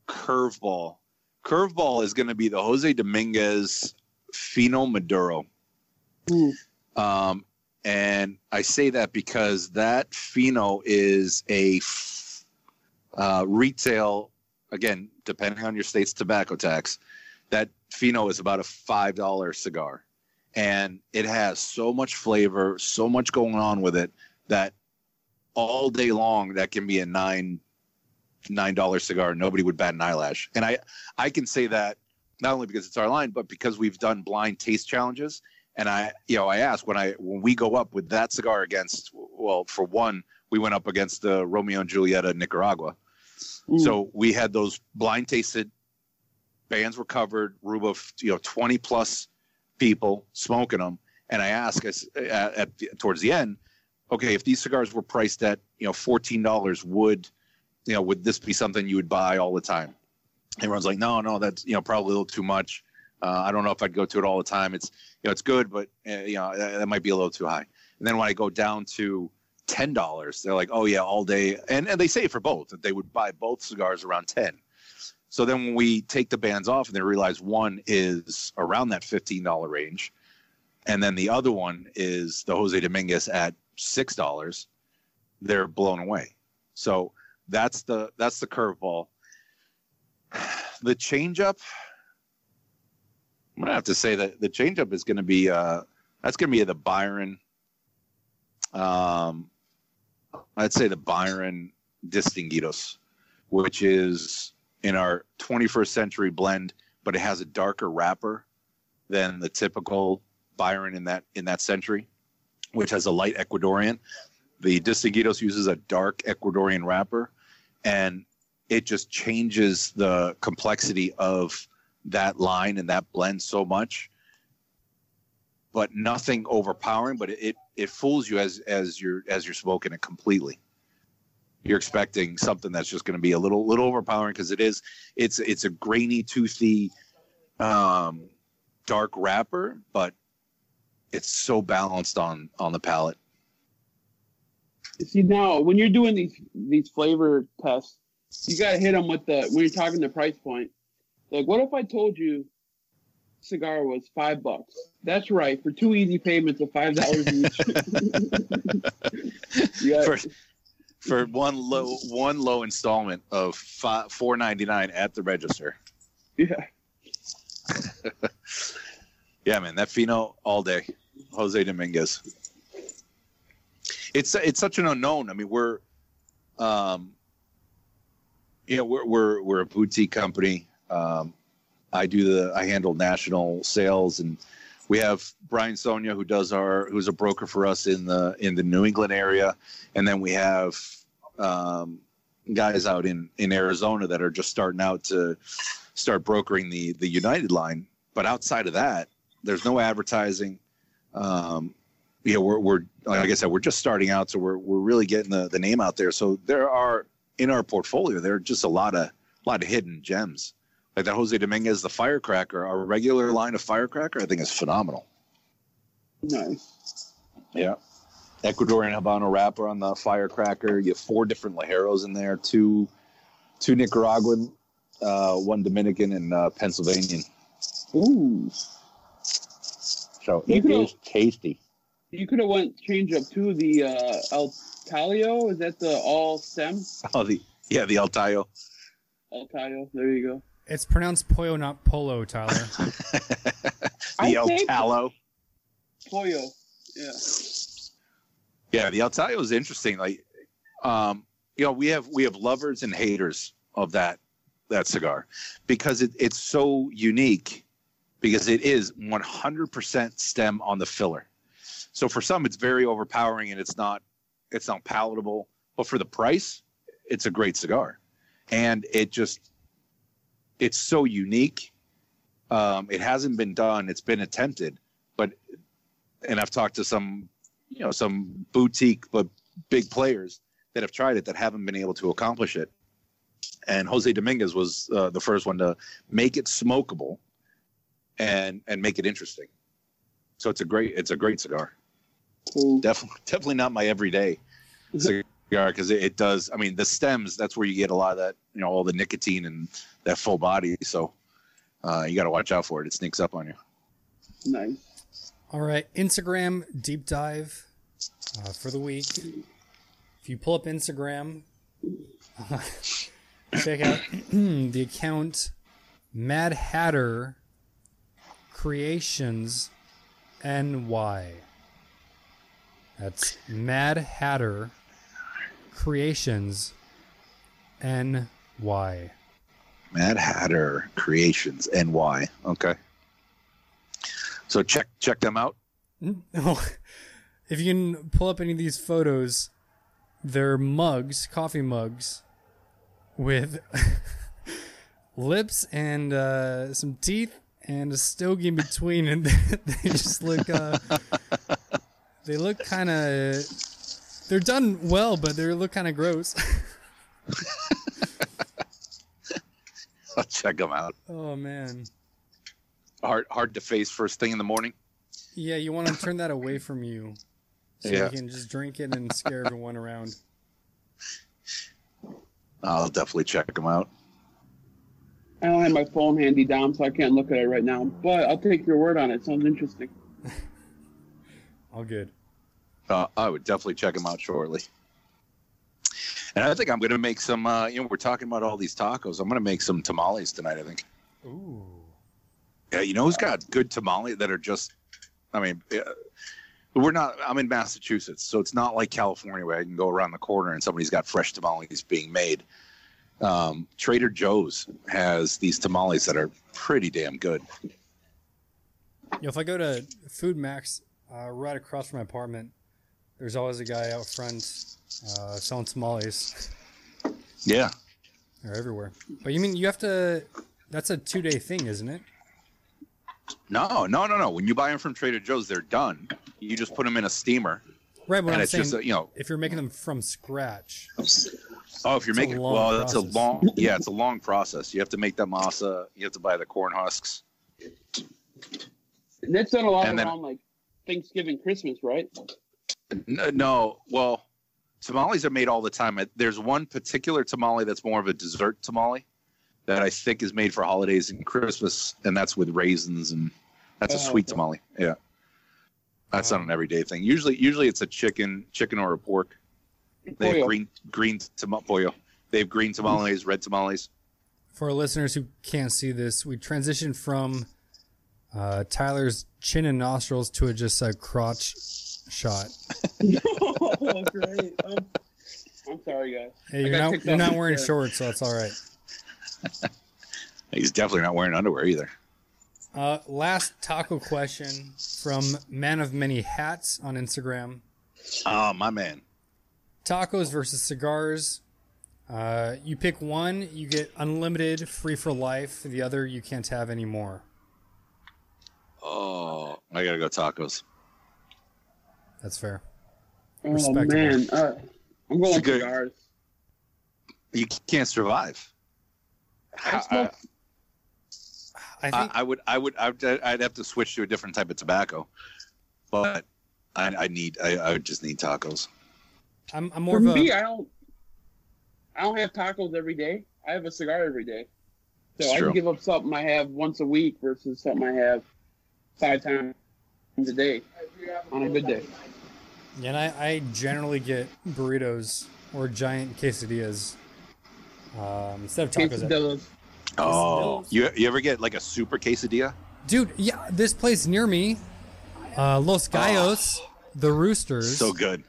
curveball, curveball is going to be the Jose Dominguez Fino Maduro. Ooh. Um, and I say that because that Fino is a uh, retail, again, depending on your state's tobacco tax, that Fino is about a $5 cigar. And it has so much flavor, so much going on with it that all day long, that can be a nine nine dollar cigar. Nobody would bat an eyelash. And I I can say that not only because it's our line, but because we've done blind taste challenges and I, you know, I ask when I when we go up with that cigar against, well, for one, we went up against the Romeo and Julieta Nicaragua. Mm. So we had those blind tasted bands were covered, room of you know twenty plus people smoking them, and I ask us at, at the, towards the end, okay, if these cigars were priced at you know fourteen dollars, would you know would this be something you would buy all the time? Everyone's like, no, no, that's you know probably a little too much. Uh, I don't know if I'd go to it all the time. It's you know it's good, but uh, you know that, that might be a little too high. And then when I go down to ten dollars, they're like, oh yeah, all day, and and they say for both that they would buy both cigars around ten. So then when we take the bands off and they realize one is around that fifteen dollar range, and then the other one is the Jose Dominguez at six dollars, they're blown away. So that's the that's the curveball. The changeup, I'm gonna have to say that the changeup is gonna be uh that's gonna be the Byron. Um, I'd say the Byron Distinguidos, which is in our 21st century blend, but it has a darker wrapper than the typical Byron in that in that century, which has a light Ecuadorian. The Distinguidos uses a dark Ecuadorian wrapper, and it just changes the complexity of that line and that blend so much. But nothing overpowering, but it, it, fools you as as you're as you're smoking it completely. You're expecting something that's just going to be a little little overpowering because it is it's it's a grainy, toothy, um, dark wrapper, but it's so balanced on on the palate. See now, when you're doing these these flavor tests, you gotta hit them with the when you're talking the price point. Like, what if I told you cigar was five bucks? That's right, for two easy payments of five dollars each. yeah, For, for one low one low installment of five, four ninety nine at the register. yeah. Yeah, man, that Fino all day, Jose Dominguez. It's it's such an unknown. I mean, we're, um, you know, we're we're we're a boutique company. Um, I do the I handle national sales, and we have Brian Sonia who does our who's a broker for us in the in the New England area, and then we have um, guys out in in Arizona that are just starting out to start brokering the the United line. But outside of that, there's no advertising. Um, you know, we're, we're like I said, we're just starting out, so we're we're really getting the, the name out there. So there are in our portfolio, there are just a lot of a lot of hidden gems. Like that Jose Dominguez, the firecracker, our regular line of firecracker, I think is phenomenal. Nice. Yeah. Ecuadorian Habano wrapper on the firecracker. You have four different ligeros in there, two two Nicaraguan, uh, one Dominican, and uh, Pennsylvanian. Ooh. So You it is tasty. You could have went change up to the uh, El Tallo. Is that the all stem? Oh, the yeah, the Altayo. El Tallo. There you go. It's pronounced pollo, not polo, Tyler. I the El think- Talo. Pollo. Yeah. Yeah, the El Tallo is interesting. Like, um, you know, we have we have lovers and haters of that that cigar because it, it's so unique because it is 100% stem on the filler. So for some, it's very overpowering and it's not it's not palatable. But for the price, it's a great cigar, and it just it's so unique. Um, it hasn't been done. It's been attempted, but and I've talked to some you know some boutique but big players that have tried it that haven't been able to accomplish it. And Jose Dominguez was uh, the first one to make it smokable and and make it interesting. So it's a great it's a great cigar. Cool. Definitely definitely not my everyday cigar because it, it does. I mean the stems that's where you get a lot of that you know all the nicotine and that full body. So uh, you got to watch out for it. It sneaks up on you. Nice. All right, Instagram deep dive uh, for the week. If you pull up Instagram, check out the account Mad Hatter Creations NY. That's Mad Hatter Creations NY. Mad Hatter Creations NY. Okay. So check check them out. No. If you can pull up any of these photos, they're mugs, coffee mugs, with lips and uh, some teeth and a stogie in between, and they just look. Uh, they look kind of. They're done well, but they look kind of gross. I'll check them out. oh man. Hard hard to face first thing in the morning. Yeah, you want to turn that away from you, so Yeah. you can just drink it and scare everyone around. I'll definitely check them out. I don't have my phone handy down, so I can't look at it right now. But I'll take your word on it. Sounds interesting. All good. Uh, I would definitely check them out shortly. And I think I'm going to make some. Uh, you know, we're talking about all these tacos. I'm going to make some tamales tonight. I think. Ooh. Yeah, you know who's got good tamales that are just. I mean, uh, we're not. I'm in Massachusetts, so it's not like California where I can go around the corner and somebody's got fresh tamales being made. Um, Trader Joe's has these tamales that are pretty damn good. You know, if I go to Food Max, uh, right across from my apartment, there's always a guy out front uh, selling tamales. Yeah, They're everywhere. But you mean you have to? That's a two day thing, isn't it? no, no, no, no. When you buy them from Trader Joe's, they're done. You just put them in a steamer, Right. But and I'm it's saying, just a, you know. if you're making them from scratch, Oh, if you're making long well, that's a long. Yeah, it's a long process. You have to make that masa. You have to buy the corn husks. And that's done a lot And then- around like Thanksgiving, Christmas, right? No, no, well, tamales are made all the time. There's one particular tamale that's more of a dessert tamale that I think is made for holidays and Christmas, and that's with raisins and that's a Oh, sweet okay. tamale. Yeah, that's not an everyday thing. Usually, usually it's a chicken, chicken or a pork. They have green, green tamale. They have green tamales, red tamales. for our listeners who can't see this, we transitioned from uh, Tyler's chin and nostrils to a just a crotch shot. oh, great. Um, I'm sorry, guys. Hey, you're not you're not wearing chair. shorts, so that's all right. He's definitely not wearing underwear either. Uh, last taco question from Man of Many Hats on Instagram. Oh, my man. Tacos versus cigars. Uh, you pick one, you get unlimited, free for life. The other, you can't have any more. Oh, I gotta go tacos. That's fair. Oh man, uh, I'm going It's a good- cigars. You can't survive. I I, I I, think I would, I would, I would, I'd have to switch to a different type of tobacco, but I, I need, I, I would just need tacos. I'm, I'm more for of a. me, I don't. I don't have tacos every day. I have a cigar every day. So It's I can give up something I have once a week versus something I have five times a day on a good day. Yeah, and I, I generally get burritos or giant quesadillas um, instead of tacos. Quesadillas. Oh, you, you ever get like a super quesadilla? Dude, yeah, this place near me, uh, Los Gallos, the Roosters. So good.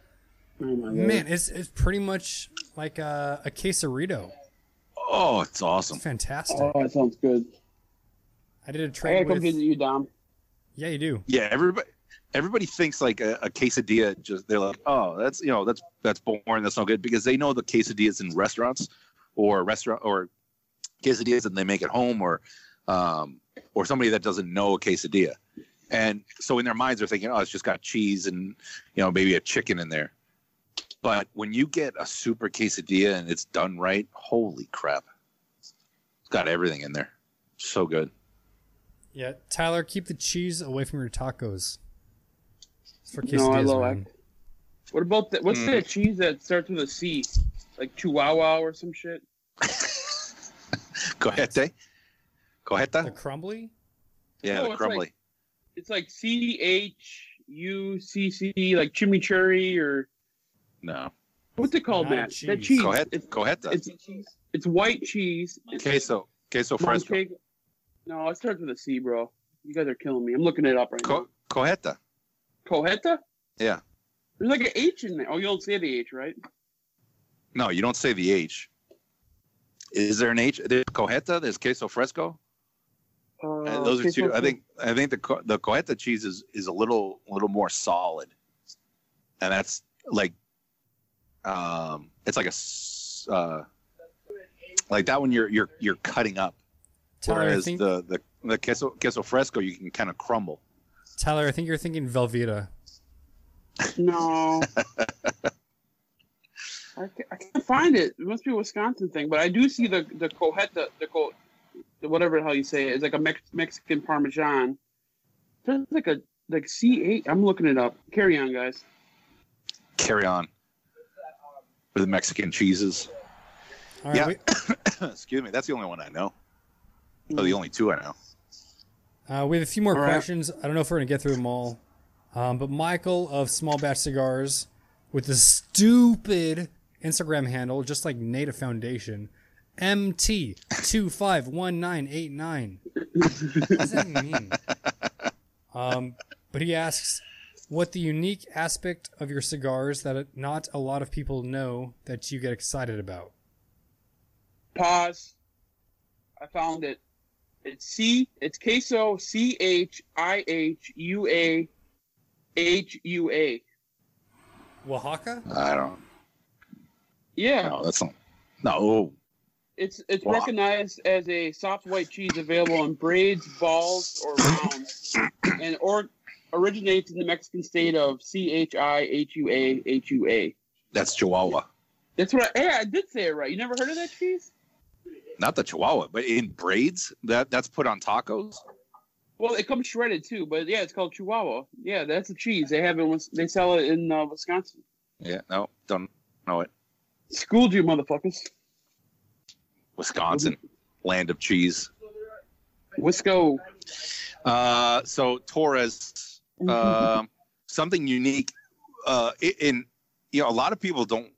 Oh my God. Man, it's it's pretty much like a, a quesarito. Oh, it's awesome. It's fantastic. Oh, that sounds good. I did a I gotta trade come visit you, Dom. Yeah, you do. Yeah, everybody, everybody thinks like a, a quesadilla. Just they're like, oh, that's you know, that's that's boring. That's no good because they know the quesadillas in restaurants or restaurant or quesadillas that they make at home or um, or somebody that doesn't know a quesadilla. And so in their minds they're thinking, oh, it's just got cheese and you know maybe a chicken in there. But when you get a super quesadilla and it's done right, holy crap! It's got everything in there. So good. Yeah, Tyler, keep the cheese away from your tacos. It's for No, I love man. What about that? What's Mm. that cheese that starts with a C? Like Chihuahua or some shit? Cojete. The crumbly? Yeah, Oh, the crumbly. It's like C H U C C, like chimichurri or no. what's it called, Not Matt? cheese. That cheese. Cojeta. It's, Cojeta. it's it's white cheese. It's queso. Queso fresco. Monte- No, it starts with a C, bro. You guys are killing me. I'm looking it up right Co- now. Cojeta? Yeah. There's like an H in there. Oh, you don't say the H, right? No, you don't say the H. Is there an H? There's Cojeta. There's queso fresco. Uh, Uh, those are queso two. I think. I think the co- the Cojeta cheese is is a little a little more solid, and that's like, um, it's like a, uh, like that one you're you're you're cutting up. Tyler, Whereas think, the the the queso queso fresco you can kind of crumble. Tyler, I think you're thinking Velveeta. No. I can't, I can't find it. It must be a Wisconsin thing, but I do see the the cojeta, the the co, the whatever the hell you say. it. It's like a Mex- Mexican Parmesan. There's like a like C eight. I'm looking it up. Carry on, guys. Carry on. With the Mexican cheeses. All right, Yeah. we, Excuse me. That's the only one I know. Oh, the mm. only two I know. Uh, we have a few more All right. questions. I don't know if we're going to get through them all. Um, but Michael of Small Batch Cigars with the stupid Instagram handle, just like Native Foundation, MT251989. What does that mean? Um, but he asks, what the unique aspect of your cigars that not a lot of people know that you get excited about. Pause. I found it. It's C. It's queso. C H I H U A H U A. Oaxaca? I don't. Yeah, No, that's not. No. it's it's Wow. recognized as a soft white cheese available in braids, balls, or rounds, and or originates in the Mexican state of C H I H U A H U A. That's Chihuahua. That's what. I, hey, I did say it right. You never heard of that cheese? Not the Chihuahua, but in braids. That that's put on tacos. Well, it comes shredded too, but yeah, it's called Chihuahua. Yeah, that's a cheese. They have it. in—they sell it in uh, Wisconsin. Yeah. No, don't know it. Schooled you, motherfuckers. Wisconsin, land of cheese. Wisco. Uh, so Torres, um, something unique. Uh, in you know, a lot of people don't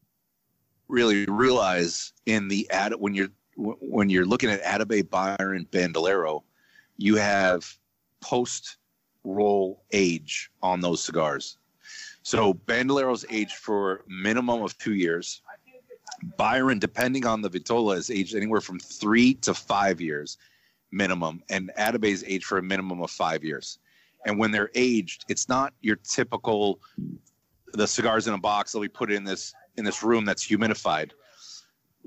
really realize in the ad when you're when you're looking at Atabey, Byron, Bandolero, you have post roll age on those cigars. So Bandolero's aged for minimum of two years. Byron, depending on the Vitola, is aged anywhere from three to five years minimum, and Atabey's aged for a minimum of five years. And when they're aged, it's not your typical the cigars in a box that we put in this in this room that's humidified.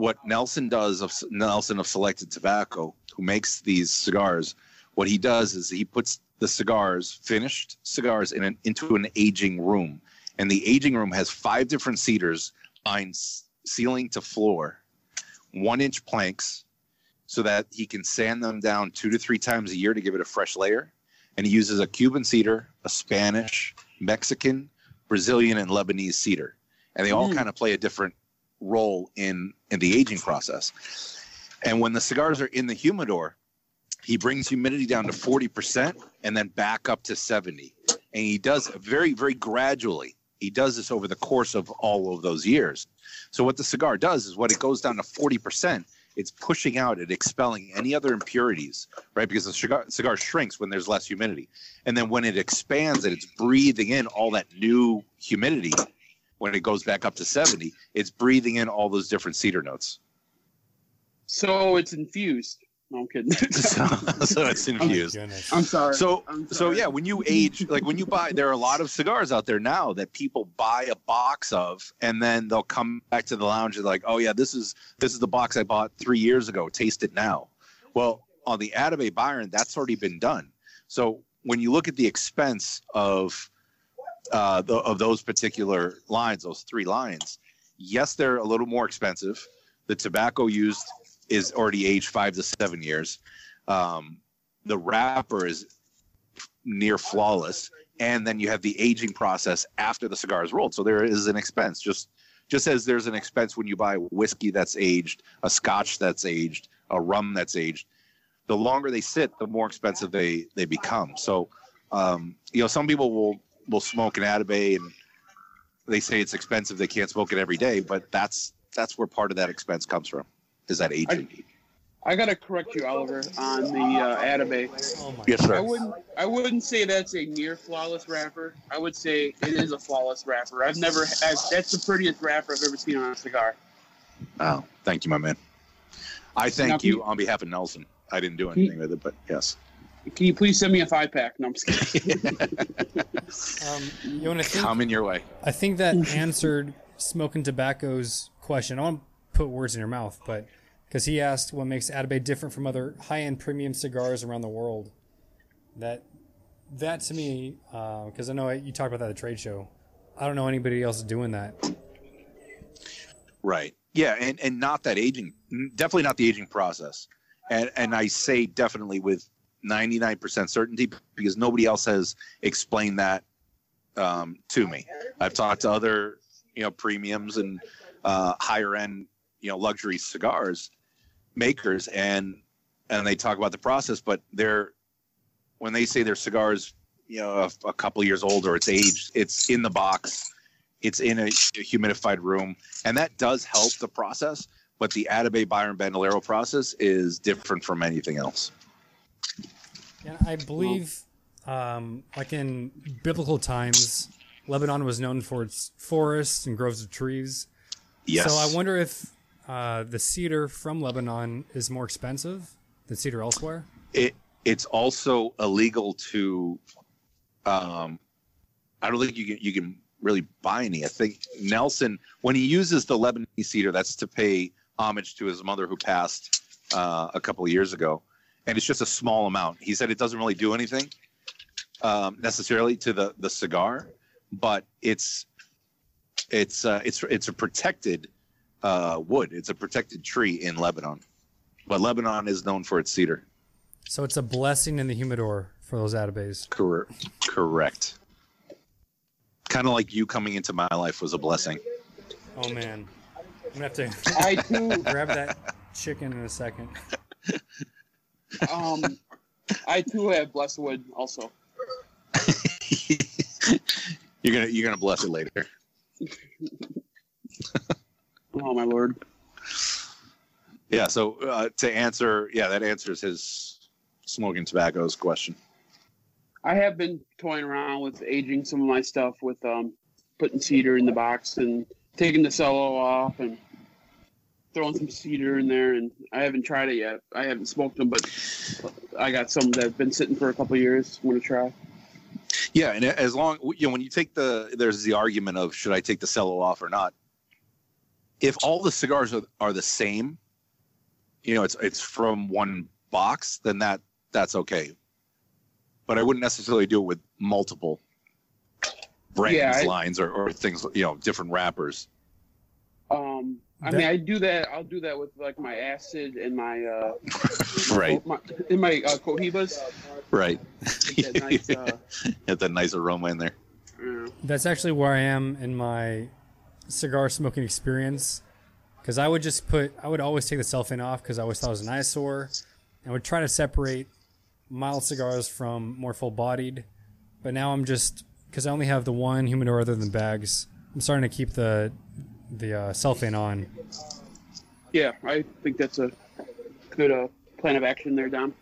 What Nelson does of Nelson of Selected Tobacco, who makes these cigars, what he does is he puts the cigars, finished cigars, in an, into an aging room, and the aging room has five different cedars lined ceiling to floor, one inch planks, so that he can sand them down two to three times a year to give it a fresh layer. And he uses a Cuban cedar, a Spanish, Mexican, Brazilian, and Lebanese cedar, and they all Mm. kind of play a different role in in the aging process. And when the cigars are in the humidor, he brings humidity down to 40% and then back up to 70. And he does very, very gradually. He does this over the course of all of those years. So what the cigar does is when it goes down to 40%, it's pushing out and expelling any other impurities, right? Because the cigar, cigar shrinks when there's less humidity. And then when it expands it, it's breathing in all that new humidity. When it goes back up to 70, it's breathing in all those different cedar notes. So it's infused. No, I'm kidding. so, so it's infused. Oh, goodness. I'm sorry. So I'm so yeah, when you age, like when you buy, there are a lot of cigars out there now that people buy a box of, and then they'll come back to the lounge and like, oh yeah, this is this is the box I bought three years ago. Taste it now. Well, on the Atabey Byron, that's already been done. So when you look at the expense of uh, the, of those particular lines, those three lines, yes, they're a little more expensive. The tobacco used is already aged five to seven years. Um, the wrapper is near flawless, and then you have the aging process after the cigar is rolled. So there is an expense, just just as there's an expense when you buy whiskey that's aged, a Scotch that's aged, a rum that's aged. The longer they sit, the more expensive they they become. So, um, you know, some people will will smoke an Atabey and they say it's expensive. They can't smoke it every day, but that's that's where part of that expense comes from. Is that aging? I gotta correct you, Oliver, on the uh, Atabey. Oh my yes, I wouldn't. I wouldn't say that's a near flawless wrapper. I would say it is a flawless wrapper. I've never. I've, that's the prettiest wrapper I've ever seen on a cigar. Oh, thank you, my man. I thank Now, you on behalf of Nelson. I didn't do anything with it, but yes. Can you please send me a five pack? No, I'm just kidding. Um, you want to think? Coming your way. I think that answered smoking tobacco's question. I don't put words in your mouth, but because he asked what makes Atabey different from other high-end premium cigars around the world. That that to me, because I know you talked about that at the trade show. I don't know anybody else doing that. Right. Yeah, and and not that aging. Definitely not the aging process. And and I say definitely with 99% certainty because nobody else has explained that um, to me. I've talked to other, you know, premiums and uh, higher end, you know, luxury cigars makers, and and they talk about the process, but they're when they say their cigars, you know, a, a couple years old or it's aged, it's in the box, it's in a, a humidified room, and that does help the process. But the Atabey Byron Bandolero process is different from anything else. And I believe um, like in biblical times, Lebanon was known for its forests and groves of trees. Yes. So I wonder if uh, the cedar from Lebanon is more expensive than cedar elsewhere. it it's also illegal to um i don't think you can you can really buy any i think nelson when he uses the lebanese cedar that's to pay homage to his mother who passed uh, a couple of years ago and it's just a small amount he said it doesn't really do anything um, necessarily to the the cigar but it's it's uh, it's it's a protected uh, wood it's a protected tree in lebanon but lebanon is known for its cedar So it's a blessing in the humidor for those Atabeys. Correct. Correct. Kind of like you coming into my life was a blessing. Oh man, I'm gonna have to I too, grab that chicken in a second. um, I too have blessed wood also. you're gonna you're gonna bless it later. Oh my lord. Yeah. So uh, to answer, yeah, that answers his smoking tobacco's question. I have been toying around with aging some of my stuff with um, putting cedar in the box and taking the cello off and throwing some cedar in there. And I haven't tried it yet. I haven't smoked them, but I got some that have been sitting for a couple of years. I'm gonna try. Yeah, and as long you know when you take the there's the argument of should I take the cello off or not. If all the cigars are, are the same, you know, it's it's from one box, then that that's okay. But I wouldn't necessarily do it with multiple brands, Yeah, I- lines, or, or things, you know, different wrappers. Um, I That- mean, I do that. I'll do that with like my acid and my uh, Right, my, in my uh, cohibas. right. Get that nice, uh, Get that nice aroma in there. That's actually where I am in my cigar smoking experience. Because I would just put, I would always take the cellophane off because I always thought it was an eyesore. I would try to separate mild cigars from more full bodied. But now I'm just, because I only have the one humidor other than bags, I'm starting to keep the the uh, cellophane on. yeah, I think that's a good uh, plan of action there, Don.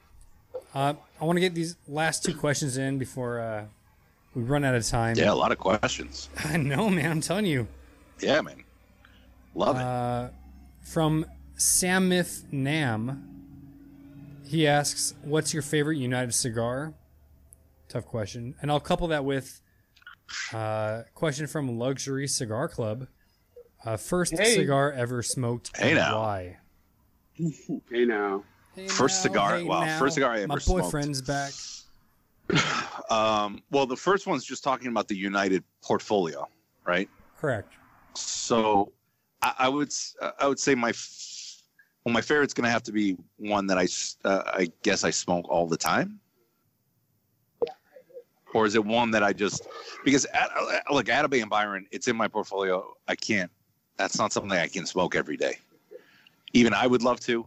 Uh, I want to get these last two questions in before uh, we run out of time. Yeah, a lot of questions. I know, man. I'm telling you. Yeah, man. Love it. Uh, from Samith Nam, he asks, "What's your favorite United cigar?" Tough question, and I'll couple that with uh, question from Luxury Cigar Club. Uh, first Hey. cigar ever smoked. Hey and now. Why? Hey now, Hey First cigar- wow, first cigar I ever My smoked. boyfriend's back. Um, well, the first one's just talking about the United portfolio, right? Correct. So I, I would s- I would say my f- well my favorite's going to have to be one that I s- uh, I guess I smoke all the time. Or is it one that I just because at, look Atabey and Byron, it's in my portfolio. I can't. That's not something I can smoke every day. Even I would love to,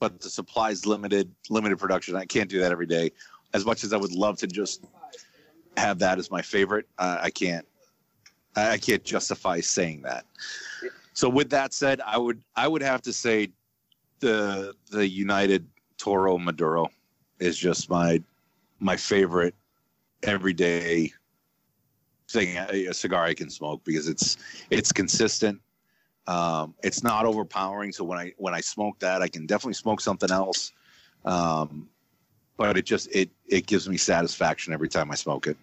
but the supply is limited, limited production. I can't do that every day. As much as I would love to just have that as my favorite, uh, I can't. I can't justify saying that. So with that said, I would I would have to say the the United Toro Maduro is just my my favorite everyday thing a cigar I can smoke because it's it's consistent. Um, it's not overpowering. So when I when I smoke that, I can definitely smoke something else. Um, but it just it it gives me satisfaction every time I smoke it.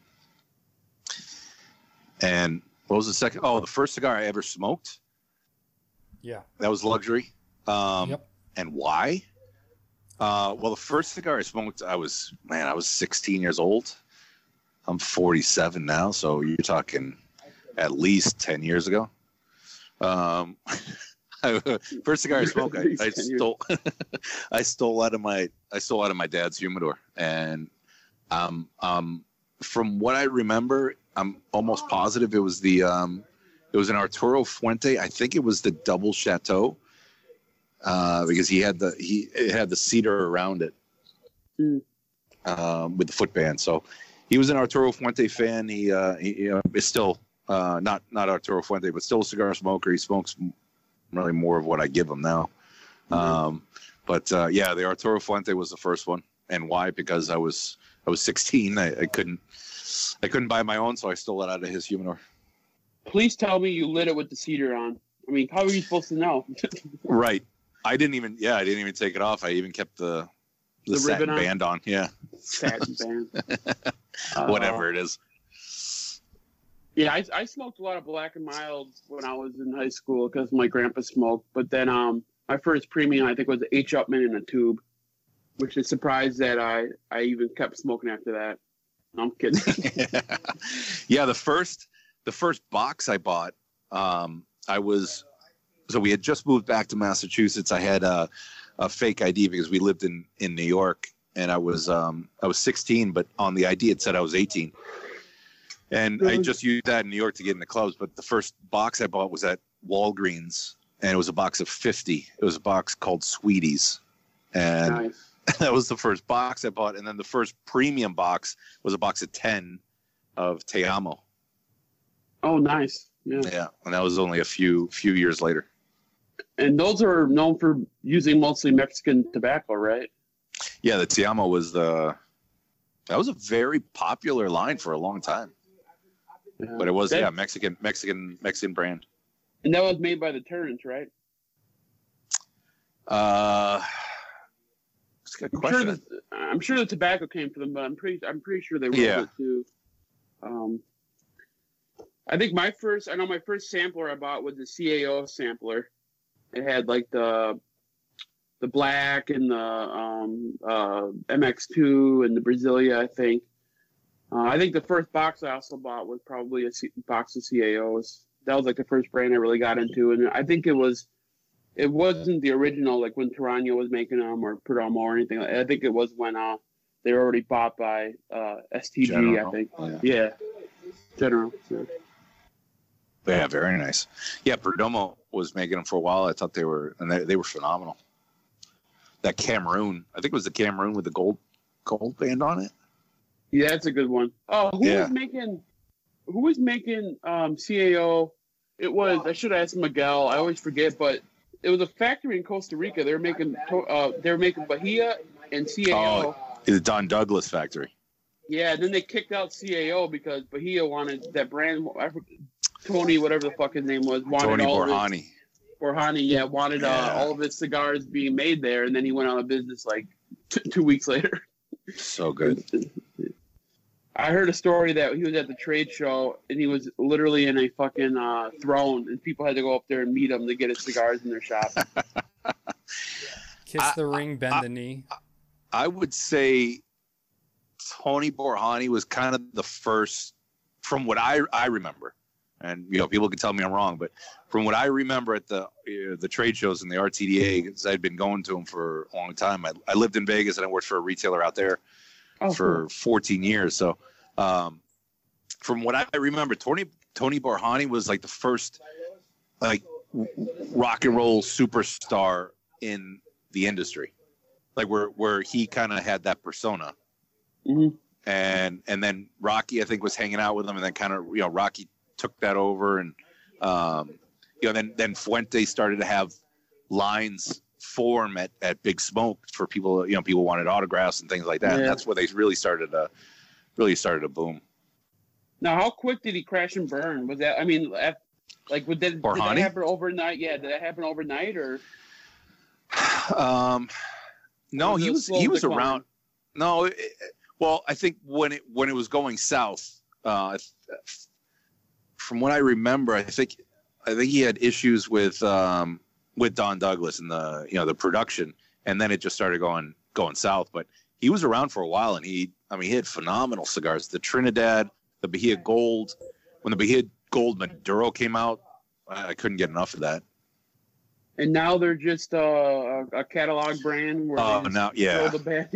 And what was the second? Oh, the first cigar I ever smoked. Yeah. That was luxury. Um, Yep. And why? Uh, well, the first cigar I smoked, I was man, I was 16 years old. I'm 47 now, so you're talking at least 10 years ago. Um, first cigar I smoked, I, I stole, I stole out of my, I stole out of my dad's humidor, and um, um, from what I remember, I'm almost positive it was the, um, it was an Arturo Fuente. I think it was the double chateau, uh, because he had the he it had the cedar around it, Mm. um, with the footband. So he was an Arturo Fuente fan. He uh, he uh, is still uh, not not Arturo Fuente, but still a cigar smoker. He smokes really more of what I give him now. Um, but uh, yeah, the Arturo Fuente was the first one, and why? Because I was I was 16. I, I couldn't I couldn't buy my own, so I stole it out of his humidor. Please tell me you lit it with the cedar on. I mean, how are you supposed to know? Right. I didn't even. Yeah, I didn't even take it off. I even kept the the, The satin ribbon on? band on. Yeah, Satin band. Uh, whatever it is. Yeah, I, I smoked a lot of black and milds when I was in high school because my grandpa smoked. But then um, my first premium I think was H Upmann in a tube, which is surprised that I I even kept smoking after that. No, I'm kidding. yeah, the first the first box I bought, um, I was so we had just moved back to Massachusetts. I had a, a fake ID because we lived in in New York, and I was um, I was 16, but on the ID it said I was 18. And I just used that in New York to get into clubs. But the first box I bought was at Walgreens, and it was a box of 50. It was a box called Sweeties, and nice. that was the first box I bought, and then the first premium box was a box of ten of Te Amo. Oh, nice. Yeah. Yeah, and that was only a few few years later. And those are known for using mostly Mexican tobacco, right? Yeah, the Te Amo was the that was a very popular line for a long time, But it was yeah Mexican Mexican Mexican brand. And that was made by the Turrents, right? Uh, it's a good I'm sure, question. the, I'm sure the tobacco came from them, but I'm pretty I'm pretty sure they rolled Yeah. it too. Um, I think my first I know my first sampler I bought was the CAO sampler. It had like the the black and the um, uh, MX2 and the Brazilia. I think. Uh, I think the first box I also bought was probably a C- box of CAOs. That was like the first brand I really got into, and I think it was it wasn't the original like when Torano was making them or Perdomo or anything. I think it was when uh they were already bought by uh STG. General. I think. Yeah. Yeah. General. Yeah. Yeah, very nice. Yeah, Perdomo was making them for a while. I thought they were and they, they were phenomenal. That Cameroon, I think it was the Cameroon with the gold gold band on it. Yeah, that's a good one. Oh, who Yeah. was making? Who was making um, CAO? It was. I should ask Miguel. I always forget, but it was a factory in Costa Rica. They were making. Uh, they were making Bahia and CAO. Oh, The Don Douglas factory. Yeah, then they kicked out CAO because Bahia wanted that brand. Tony, whatever the fuck his name was, wanted Tony all of his, Borhani. Borhani, yeah, wanted Yeah. Uh, all of his cigars being made there, and then he went out of business like t- two weeks later. So good. I heard a story that he was at the trade show and he was literally in a fucking uh, throne, and people had to go up there and meet him to get his cigars in their shop. Kiss I- the ring, bend I- the knee. I would say Tony Borhani was kind of the first, from what I I remember, and you know people can tell me I'm wrong, but from what I remember at the uh, the trade shows and the RTDA, because I'd been going to them for a long time. I, I lived in Vegas and I worked for a retailer out there Oh, for 14 years. So, um, from what I remember, Tony Tony Borhani was like the first like rock and roll superstar in the industry, like where where he kind of had that persona, Mhm. and and then Rocky I think was hanging out with him, and then kind of you know Rocky took that over, and um, you know then then Fuente started to have lines form at, at Big Smoke for people you know people wanted autographs and things like that. And that's where they really started to really started to boom. Now, how quick did he crash and burn? Was that? I mean, like, would that, did that happen overnight? Yeah, did that happen overnight or? Um, no, was he was he was decline? around. No, it- well, I think when it when it was going south, uh, from what I remember, I think I think he had issues with um, with Don Douglas and the you know the production, and then it just started going going south. But he was around for a while, and he I mean he had phenomenal cigars. The Trinidad, the Bahia Gold. When the Bahia Gold Maduro came out, I, couldn't get enough of that. And now they're just uh, a, a catalog brand where they just now yeah, throw the band,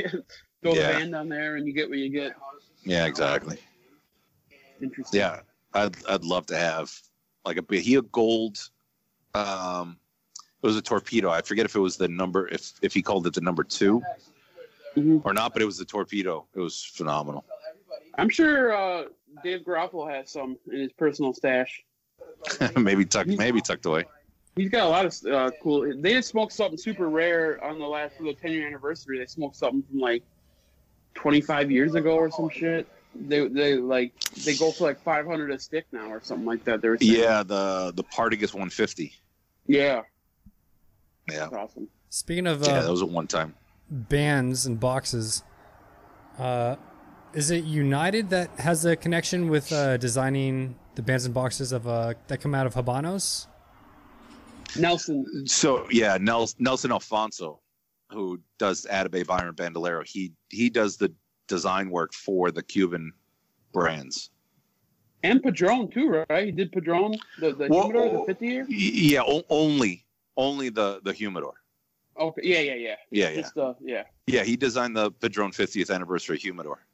throw Yeah. the band on there, and you get what you get. yeah, exactly. Interesting. Yeah, I'd I'd love to have like a Bahia Gold. Um, it was a torpedo. I forget if it was the number if if he called it the number 2 Mhm. or not, but it was the torpedo. It was phenomenal. I'm sure uh, Dave Garofalo has some in his personal stash. maybe tucked maybe tucked away. He's got a lot of uh, cool. They just smoked something super rare on the last for the 10 year anniversary. They smoked something from like 25 years ago or some shit. They they like they go for like 500 a stick now or something like that. They were saying. Yeah, the the party gets 150. yeah, Yeah, that's awesome. Speaking of yeah, uh, that was a one time. Bands and boxes, uh, is it United that has a connection with uh, designing the bands and boxes of uh, that come out of Habanos? Nelson, So yeah, Nelson, Nelson Alfonso, who does Atabey, Byron Bandolero, he he does the design work for the Cuban brands. and Padron too, right? He did Padron, the the Well, humidor, the 50 year. Yeah, o- only only the the humidor. Okay, yeah, yeah, yeah. Yeah, yeah, Just uh, yeah, yeah. He designed the Padron 50th anniversary humidor.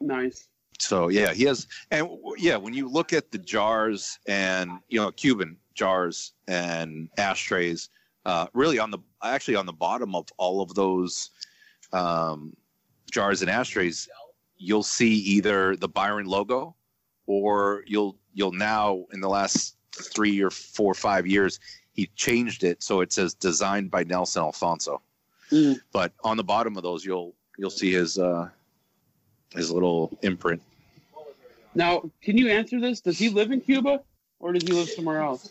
nice. So yeah, he has, and yeah, when you look at the jars and you know Cuban jars and ashtrays, uh, really on the actually on the bottom of all of those um, jars and ashtrays, you'll see either the Byron logo, or you'll you'll now in the last three or four or five years he changed it so it says designed by Nelson Alfonso. Mm. But on the bottom of those, you'll you'll see his uh, his little imprint. Now, can you answer this? Does he live in Cuba or does he live somewhere else?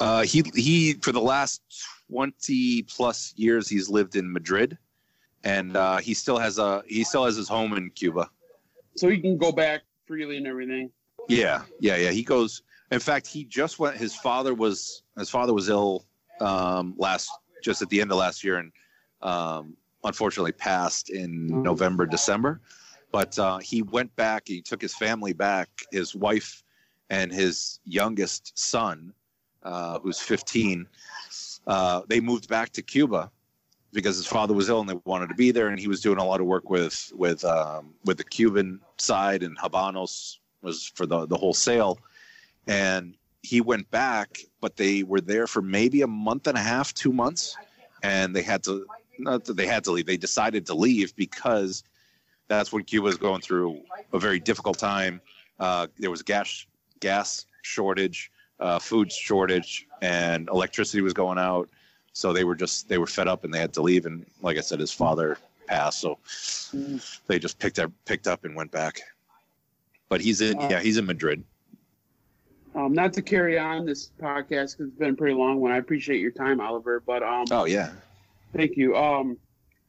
Uh, he he for the last twenty plus years he's lived in Madrid, and uh, he still has a he still has his home in Cuba. So he can go back freely and everything. Yeah, yeah, yeah. He goes. In fact, he just went. His father was his father was ill um, last just at the end of last year, and um, unfortunately passed in November December. But uh, he went back. He took his family back. His wife and his youngest son, uh, who's 15, uh, they moved back to Cuba because his father was ill and they wanted to be there. And he was doing a lot of work with with um, with the Cuban side and Habanos was for the the whole sale. And he went back, but they were there for maybe a month and a half, two months, and they had to not that they had to leave. They decided to leave because that's when Cuba was going through a very difficult time. Uh, there was gas gas shortage, uh, food shortage, and electricity was going out. So they were just they were fed up and they had to leave. And like I said, his father passed, so they just picked up picked up and went back. But he's in yeah he's in Madrid. Um, not to carry on this podcast because it's been a pretty long one. I appreciate your time, Oliver. But um, Oh yeah. thank you. Um,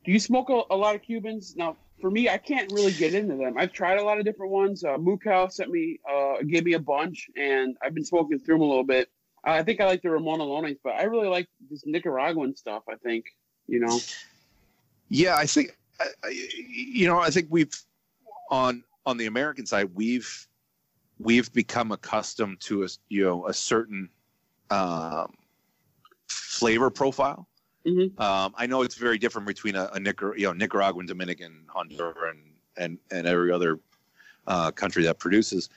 do you smoke a, a lot of Cubans? Now, for me, I can't really get into them. I've tried a lot of different ones. Uh, Mukau sent me, uh, gave me a bunch, and I've been smoking through them a little bit. Uh, I think I like the Ramon Allones, but I really like this Nicaraguan stuff. I think you know. Yeah, I think I, I- you know. I think we've on on the American side we've we've become accustomed to a you know a certain um, flavor profile. Mhm. Um, I know it's very different between a, a Nicar- you know Nicaraguan, Dominican, Honduran, and and every other uh, country that produces.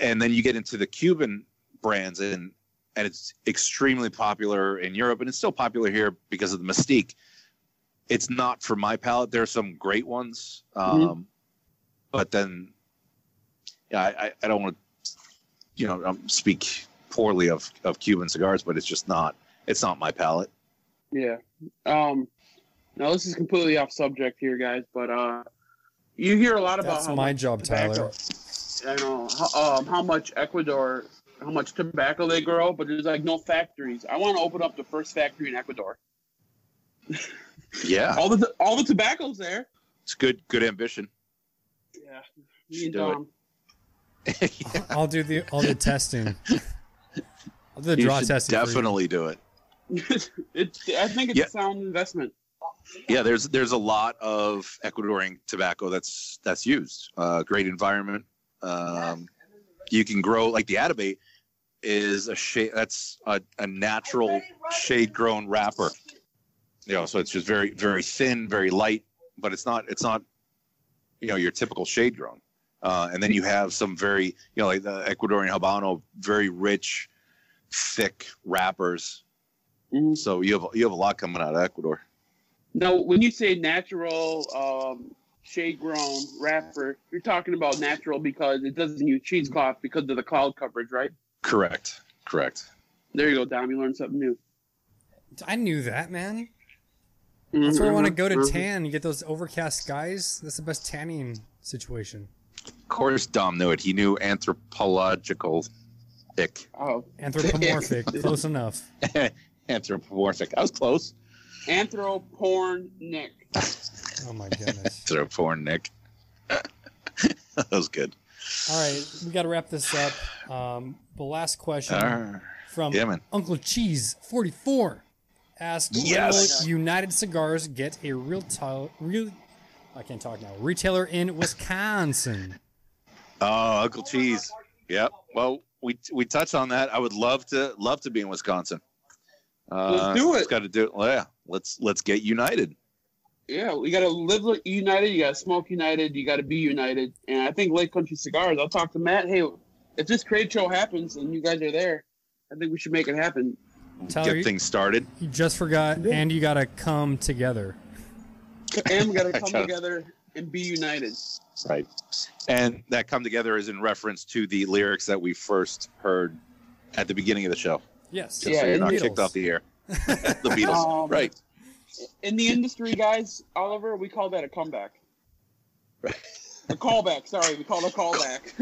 And then you get into the Cuban brands, and and it's extremely popular in Europe, and it's still popular here because of the mystique it's not for my palate. There are some great ones, um, Mhm. but then, yeah, I, I, I don't want to, you know, um, speak poorly of, of Cuban cigars, but it's just not. It's not my palate. Yeah. Um, now this is completely off subject here, guys, but uh, you hear a lot about That's how my job, tobacco- Tyler. I know how, um, how much Ecuador, how much tobacco they grow, but there's like no factories. I want to open up the first factory in Ecuador. Yeah, All the all the tobacco's there. it's good. Good ambition. Yeah. Me Should and do it. Dom. I'll do the all the testing. I'll do the you draw should testing. definitely do it. it, I think it's Yeah. a sound investment. Yeah, there's there's a lot of Ecuadorian tobacco that's that's used. Uh, great environment. Um, you can grow like the Atabey is a shade that's a, a natural shade grown wrapper. You know, so it's just very very thin, very light, but it's not it's not you know your typical shade grown. Uh, and then you have some very you know like the Ecuadorian Habano, very rich, thick wrappers. Mhm. So you have you have a lot coming out of Ecuador. Now, when you say natural, um, shade grown wrapper, you're talking about natural because it doesn't use cheesecloth because of the cloud coverage, right? Correct. Correct. There you go, Dom. You learned something new. I knew that, man. That's where I want to go to mhm. tan. You get those overcast skies. That's the best tanning situation. Of course, Dom knew it. He knew anthropological ick. Oh, Anthropomorphic, close enough. anthropomorphic. I was close. anthro porn Nick. Oh my goodness. Anthroporn Nick. that was good. All right, we got to wrap this up. Um, the last question Ah, from yeah. Uncle Cheese forty four asked, Yes. "Will United Cigars get a real ti- real? I can't talk now. Retailer in Wisconsin." Oh, Uncle Cheese. Yep. Well, we we touched on that. I would love to love to be in Wisconsin. Uh, Let's do it. Got to do it. Well, yeah. Let's let's get united. Yeah, we got to live united. You got to smoke united. You got to be united. And I think Lake Country Cigars. I'll talk to Matt. Hey, if this trade show happens and you guys are there, I think we should make it happen. Tyler, get things started. you just forgot, Yeah. and you got to come together. And we got to come together and be united. Right. And that come together is in reference to the lyrics that we first heard at the beginning of the show. Yes. Just Yeah, so you're not Beatles. kicked off the air. the Beatles. Um, right. In the industry, guys, Oliver, we call that a comeback. Right. A callback. Sorry, we call it a callback.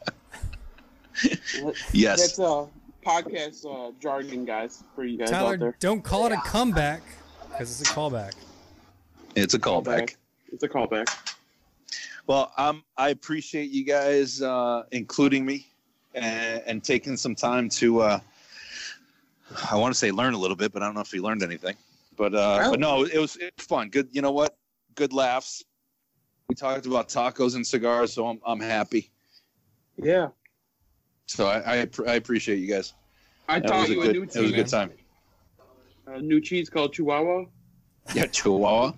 Yes. That's uh, podcast uh, jargon, guys, for you guys out there. don't call it a comeback because it's a callback. It's a callback. It's a callback. Well, um, I appreciate you guys uh, including me and, and taking some time to. Uh, I want to say learn a little bit, but I don't know if we learned anything. But uh, but no, it was, it was fun. Good. You know what? Good laughs. We talked about tacos and cigars, so I'm I'm happy. Yeah. So I I, I appreciate you guys. I That taught was a you good. a new It was cheese. a good time. A new cheese called Chihuahua. Yeah, Chihuahua.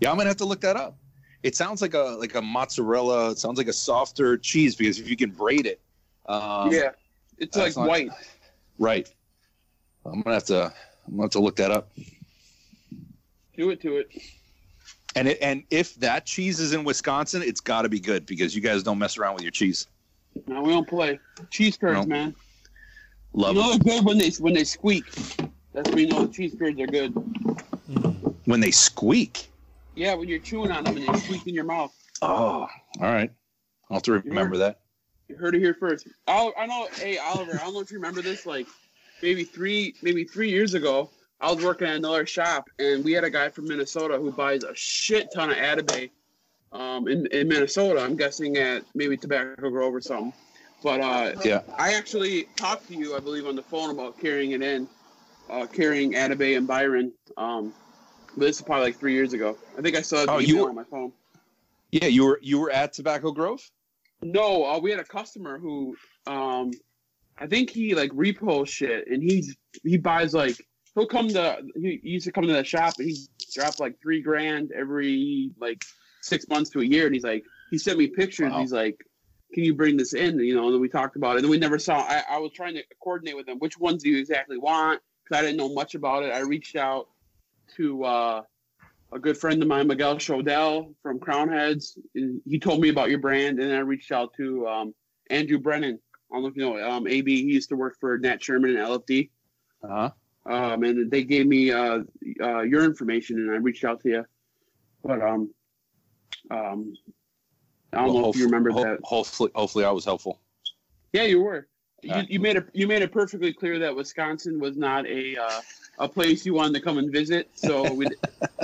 Yeah, I'm gonna have to look that up. It sounds like a like a mozzarella. It sounds like a softer cheese because if you can braid it. Um, yeah. It's like not- white. Right. I'm gonna have to. I'm gonna have to look that up. Do it to it. And it, and if that cheese is in Wisconsin, it's got to be good because you guys don't mess around with your cheese. No, we don't play. Cheese curds, No. man. Love you know they're good when they when they squeak. That's when you know the cheese curds are good. When they squeak. Yeah, when you're chewing on them and they squeak in your mouth. Oh, all right. I'll have to remember that. You heard it here first. I'll, I know. Hey, Oliver, I don't know if you remember this. Like maybe three, maybe three years ago, I was working at another shop, and we had a guy from Minnesota who buys a shit ton of Atabey um, in in Minnesota. I'm guessing at maybe Tobacco Grove or something. But uh, Yeah. I actually talked to you, I believe, on the phone about carrying it in, uh, carrying Atabey and Byron. Um, this is probably like three years ago. I think I saw it Oh, you were- on my phone. Yeah, you were you were at Tobacco Grove. No, uh, we had a customer who, um, I think he like repo shit, and he's he buys like he'll come to he used to come to the shop and he dropped like three grand every like six months to a year, and he's like he sent me pictures. Wow. He's like, can you bring this in? You know, and then we talked about it, and then we never saw. I, I was trying to coordinate with him which ones do you exactly want because I didn't know much about it. I reached out to. uh a good friend of mine, Miguel Shodell from Crowned Heads. He told me about your brand, and I reached out to um, Andrew Brennan. I don't know if you know um, AB. He used to work for Nat Sherman and LFD, Uh huh. um, and they gave me uh, uh, your information, and I reached out to you. But um, um, I don't know if you remember that. Hopefully, hopefully, I was helpful. Yeah, you were. You, you made it. You made it perfectly clear that Wisconsin was not a uh, a place you wanted to come and visit. So we.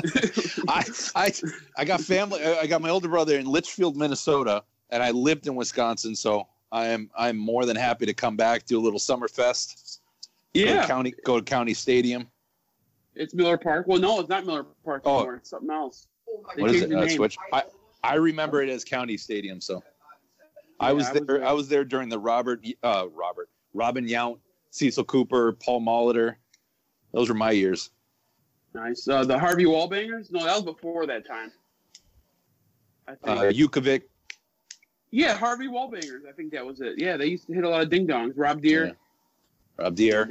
I, I, I got family. I got my older brother in Litchfield, Minnesota, and I lived in Wisconsin. So I am I'm more than happy to come back, do a little summer fest. Go to yeah, county go to county stadium. it's Miller Park. Well, no, it's not Miller Park Oh. anymore. It's something else. They What is it? Uh. Switch. I I remember it as county stadium. So I Yeah, was I there. was there. I was there during the Robert uh Robert Robin Yount, Cecil Cooper, Paul Molitor. Those were my years. Nice. Uh, the Harvey Wallbangers? No, that was before that time. I think. Uh, Yukovic. yeah, Harvey Wallbangers. I think that was it. Yeah, they used to hit a lot of ding dongs. Rob Deer. Yeah. Rob Deer.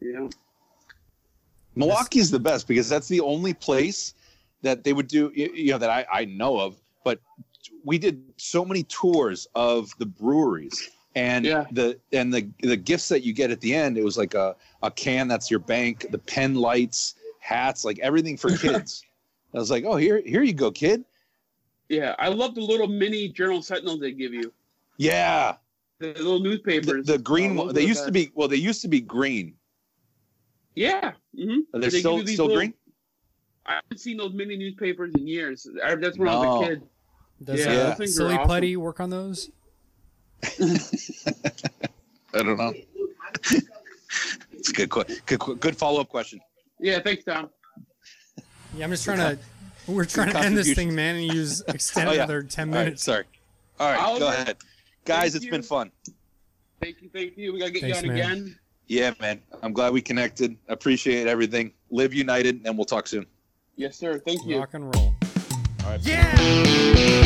Yeah. Milwaukee's the best because that's the only place that they would do, you know, that I, I know of. But we did so many tours of the breweries and Yeah. the and the the gifts that you get at the end. It was like a, a can that's your bank, the pen lights, hats, like everything for kids. I was like, oh, here, here you go, kid. Yeah, I love the little mini Journal Sentinels they give you. Yeah, The little newspapers. the green Uh, one. those They are the used to be well. They used to be green. Yeah. hmm Are they They still still little- green? I haven't seen those mini newspapers in years. I, that's when I was a kid. Does Yeah, uh, those things are Silly awesome. Putty work on those? I don't know. it's a good, que- good, good follow up question. Yeah, thanks, Tom. Yeah, I'm just trying to. We're trying to end this thing, man, and use extend Oh, yeah. another ten All right, minutes. sorry. All right, go Oliver, ahead, guys. thank It's you. been fun. Thank you, thank you. We gotta get Thanks, you on man. again. Yeah, man. I'm glad we connected. Appreciate everything. Live united, and we'll talk soon. Yes, sir. Thank you. Rock and roll. All right. Yeah.